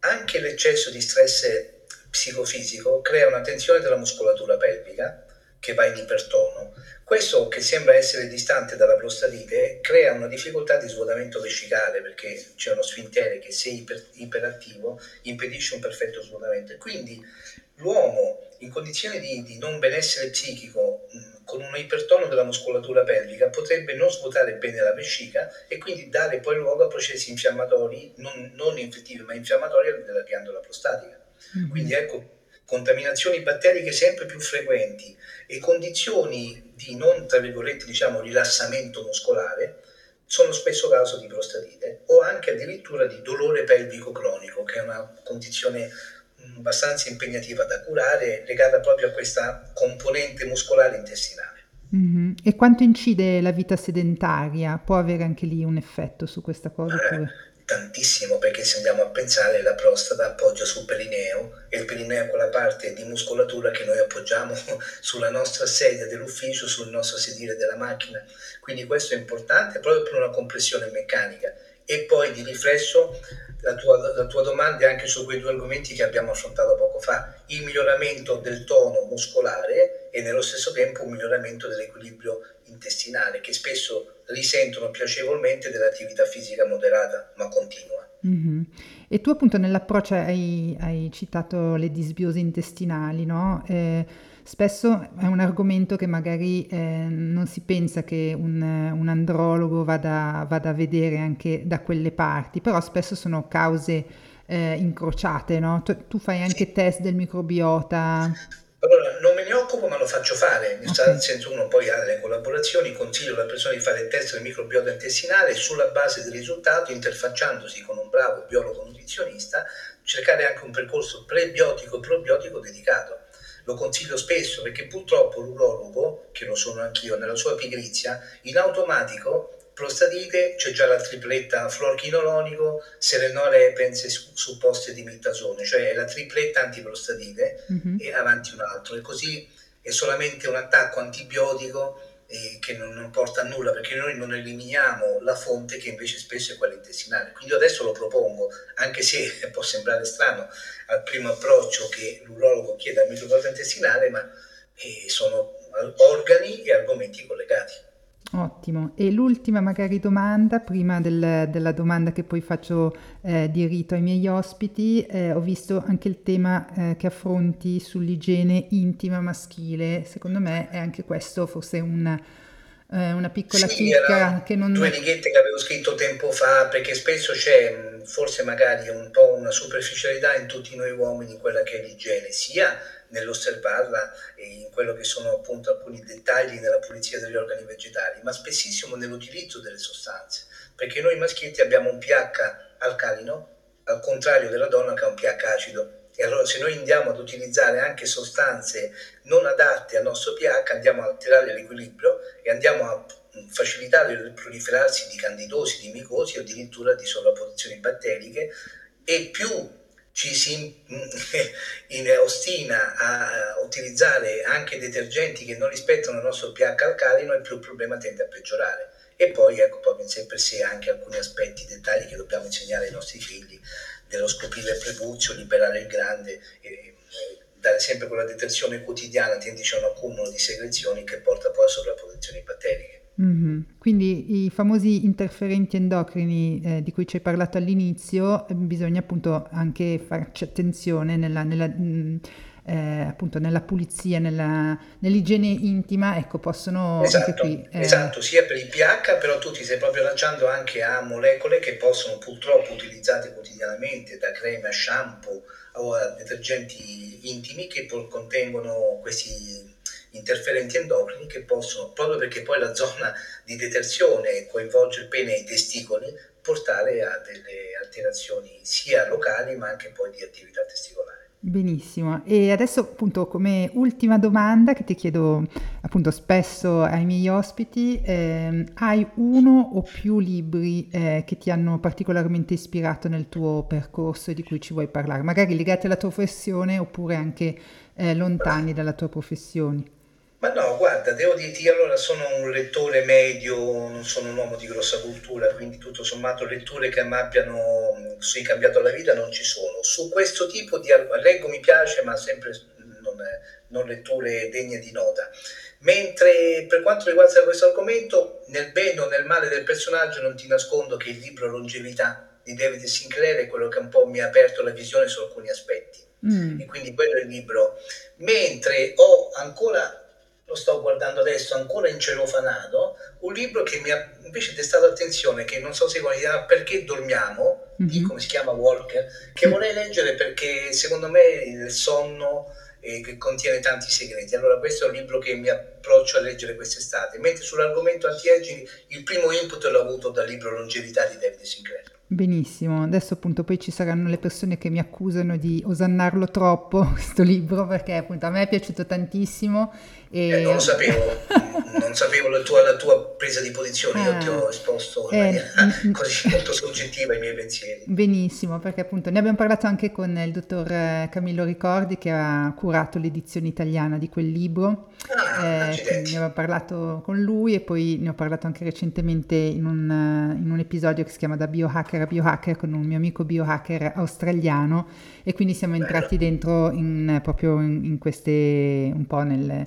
anche l'eccesso di stress psicofisico crea una tensione della muscolatura pelvica che va in ipertono. Questo, che sembra essere distante dalla prostatite, crea una difficoltà di svuotamento vescicale perché c'è uno sfintere che, se iper, iperattivo, impedisce un perfetto svuotamento. Quindi l'uomo in condizioni di, di non benessere psichico, con un ipertono della muscolatura pelvica, potrebbe non svuotare bene la vescica e quindi dare poi luogo a processi infiammatori, non, non infettivi ma infiammatori della ghiandola prostatica. Mm-hmm. Quindi ecco, contaminazioni batteriche sempre più frequenti e condizioni di non, tra virgolette, diciamo, rilassamento muscolare sono spesso causa di prostatite o anche addirittura di dolore pelvico cronico, che è una condizione mm, abbastanza impegnativa da curare, legata proprio a questa componente muscolare intestinale. Mm-hmm. E quanto incide la vita sedentaria? Può avere anche lì un effetto su questa cosa? Eh, tantissimo perché se andiamo a pensare la prostata appoggia sul perineo e il perineo è quella parte di muscolatura che noi appoggiamo sulla nostra sedia dell'ufficio, sul nostro sedile della macchina. Quindi questo è importante proprio per una compressione meccanica. E poi di riflesso la tua, la tua domanda è anche su quei due argomenti che abbiamo affrontato poco fa, il miglioramento del tono muscolare e nello stesso tempo un miglioramento dell'equilibrio intestinale che spesso risentono piacevolmente dell'attività fisica moderata ma continua. Mm-hmm. E tu appunto nell'approccio hai, hai, citato le disbiosi intestinali, no? Eh, spesso è un argomento che magari eh, non si pensa che un, un andrologo vada, vada, a vedere anche da quelle parti, però spesso sono cause eh, incrociate, no? Tu, tu, fai anche test del microbiota. Allora, non me ne occupo ma lo faccio fare, okay. nel senso uno poi ha delle collaborazioni, consiglio alla persona di fare il test del microbiota intestinale e sulla base del risultato, interfacciandosi con un bravo biologo nutrizionista, cercare anche un percorso prebiotico-probiotico dedicato. Lo consiglio spesso perché purtroppo l'urologo, che lo sono anch'io, nella sua pigrizia, in automatico prostatite c'è già la tripletta fluorchinolonico, serenole pense supposte di mittasone, cioè la tripletta antiprostatite mm-hmm. e avanti un altro. E così è solamente un attacco antibiotico eh, che non, non, porta a nulla perché noi non eliminiamo la fonte che invece spesso è quella intestinale. Quindi io adesso lo propongo, anche se può sembrare strano al primo approccio che l'urologo chiede al microbiota intestinale, ma eh, sono organi e argomenti collegati. Ottimo. E l'ultima magari domanda, prima del, della domanda che poi faccio eh, di rito ai miei ospiti, eh, ho visto anche il tema eh, che affronti sull'igiene intima maschile. Secondo me è anche questo forse un, eh, una piccola sì, chicca che non... Due righette che avevo scritto tempo fa, perché spesso c'è forse magari un po' una superficialità in tutti noi uomini in quella che è l'igiene, sia nell'osservarla in quello che sono appunto alcuni dettagli nella pulizia degli organi vegetali, ma spessissimo nell'utilizzo delle sostanze, perché noi maschietti abbiamo un pH alcalino, al contrario della donna che ha un pH acido. E allora se noi andiamo ad utilizzare anche sostanze non adatte al nostro pH, andiamo a alterare l'equilibrio e andiamo a facilitare il proliferarsi di candidosi, di micosi o addirittura di sovrapposizioni batteriche e più ci si ostina a utilizzare anche detergenti che non rispettano il nostro pH alcalino e più il problema tende a peggiorare. E poi ecco proprio per sé anche alcuni aspetti, dettagli che dobbiamo insegnare ai nostri figli, dello scoprire il prepuzio, liberare il grande, e, dare sempre quella detersione quotidiana, tende a un accumulo di secrezioni che porta poi a sovrapposizioni batteriche. Mm-hmm. Quindi i famosi interferenti endocrini eh, di cui ci hai parlato all'inizio, eh, bisogna appunto anche farci attenzione nella, nella, mh, mm, eh, appunto nella pulizia, nella, nell'igiene intima, ecco, possono esatto, anche qui... Eh... Esatto, sia per il pH, però tu ti stai proprio lanciando anche a molecole che possono purtroppo utilizzate quotidianamente, da creme a shampoo o a detergenti intimi che contengono questi interferenti endocrini che possono, proprio perché poi la zona di detersione coinvolge il pene e i testicoli, portare a delle alterazioni sia locali ma anche poi di attività testicolare. Benissimo, e adesso appunto come ultima domanda che ti chiedo appunto spesso ai miei ospiti, eh, hai uno o più libri eh, che ti hanno particolarmente ispirato nel tuo percorso e di cui ci vuoi parlare, magari legati alla tua professione oppure anche eh, lontani dalla tua professione? Ma no, guarda, devo dirti, allora sono un lettore medio, non sono un uomo di grossa cultura, quindi tutto sommato letture che mi abbiano sì, cambiato la vita non ci sono. Su questo tipo di... leggo mi piace, ma sempre non, non letture degne di nota. Mentre per quanto riguarda questo argomento, nel bene o nel male del personaggio non ti nascondo che il libro Longevità di David Sinclair è quello che un po' mi ha aperto la visione su alcuni aspetti. Mm. E quindi quello è il libro. Mentre ho ancora lo sto guardando adesso ancora in celofanato, un libro che mi ha invece destato attenzione, che non so se chiama Perché dormiamo, mm-hmm. di come si chiama Walker, che vorrei leggere perché secondo me il sonno eh, che contiene tanti segreti. Allora questo è un libro che mi approccio a leggere quest'estate, mentre sull'argomento anti-aging il primo input l'ho avuto dal libro Longevità di David Sinclair. Benissimo, adesso appunto poi ci saranno le persone che mi accusano di osannarlo troppo questo libro perché appunto a me è piaciuto tantissimo e... Eh, non lo sapevo, non sapevo la tua, la tua, presa di posizione, io ti ho ah. esposto in eh, maniera così molto soggettiva i miei pensieri. Benissimo, perché appunto ne abbiamo parlato anche con il dottor eh, Camillo Ricordi che ha curato l'edizione italiana di quel libro. Ah, eh, ne abbiamo parlato con lui e poi ne ho parlato anche recentemente in un, in un episodio che si chiama Da biohacker a biohacker con un mio amico biohacker australiano e quindi siamo entrati Bello. dentro in, proprio in, in queste un po' nel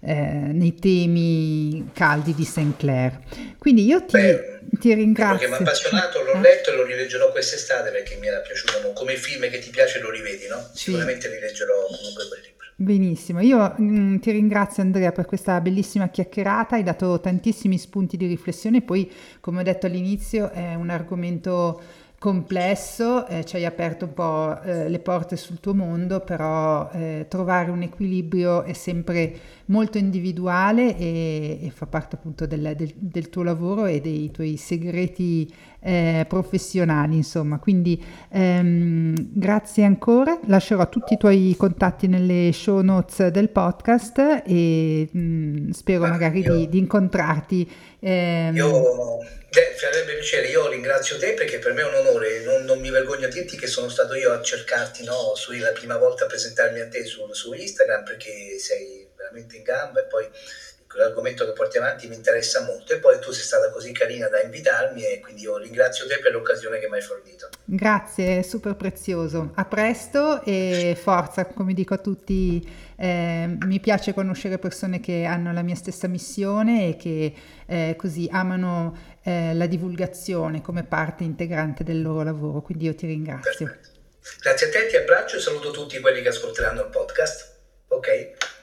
eh, nei temi caldi di Sinclair. Quindi io ti, Beh, ti ringrazio. Perché mi ha appassionato, l'ho letto e lo rileggerò quest'estate perché mi era piaciuto, come film che ti piace lo rivedi, no? Sicuramente sì. rileggerò comunque quel libro. Benissimo, io mh, mm, ti ringrazio Andrea per questa bellissima chiacchierata, hai dato tantissimi spunti di riflessione, poi come ho detto all'inizio è un argomento complesso, eh, ci hai aperto un po' eh, le porte sul tuo mondo, però eh, trovare un equilibrio è sempre molto individuale e, e fa parte appunto del, del, del, tuo lavoro e dei tuoi segreti eh, professionali, insomma. Quindi ehm, grazie ancora, lascerò tutti i tuoi contatti nelle show notes del podcast e mh, mm, spero ah, magari io, di, di, incontrarti. Ehm, io farebbe piacere, io ringrazio te perché per me è un onore, non, non mi vergogno a dirti che sono stato io a cercarti, no, su, la prima volta a presentarmi a te su, su Instagram perché sei veramente in gamba e poi l'argomento che porti avanti mi interessa molto e poi tu sei stata così carina da invitarmi e quindi io ringrazio te per l'occasione che mi hai fornito. Grazie, super prezioso. A presto e forza, come dico a tutti, eh, mi piace conoscere persone che hanno la mia stessa missione e che eh, così amano eh, la divulgazione come parte integrante del loro lavoro, quindi io ti ringrazio. Perfetto. Grazie a te, ti abbraccio e saluto tutti quelli che ascolteranno il podcast. Ok?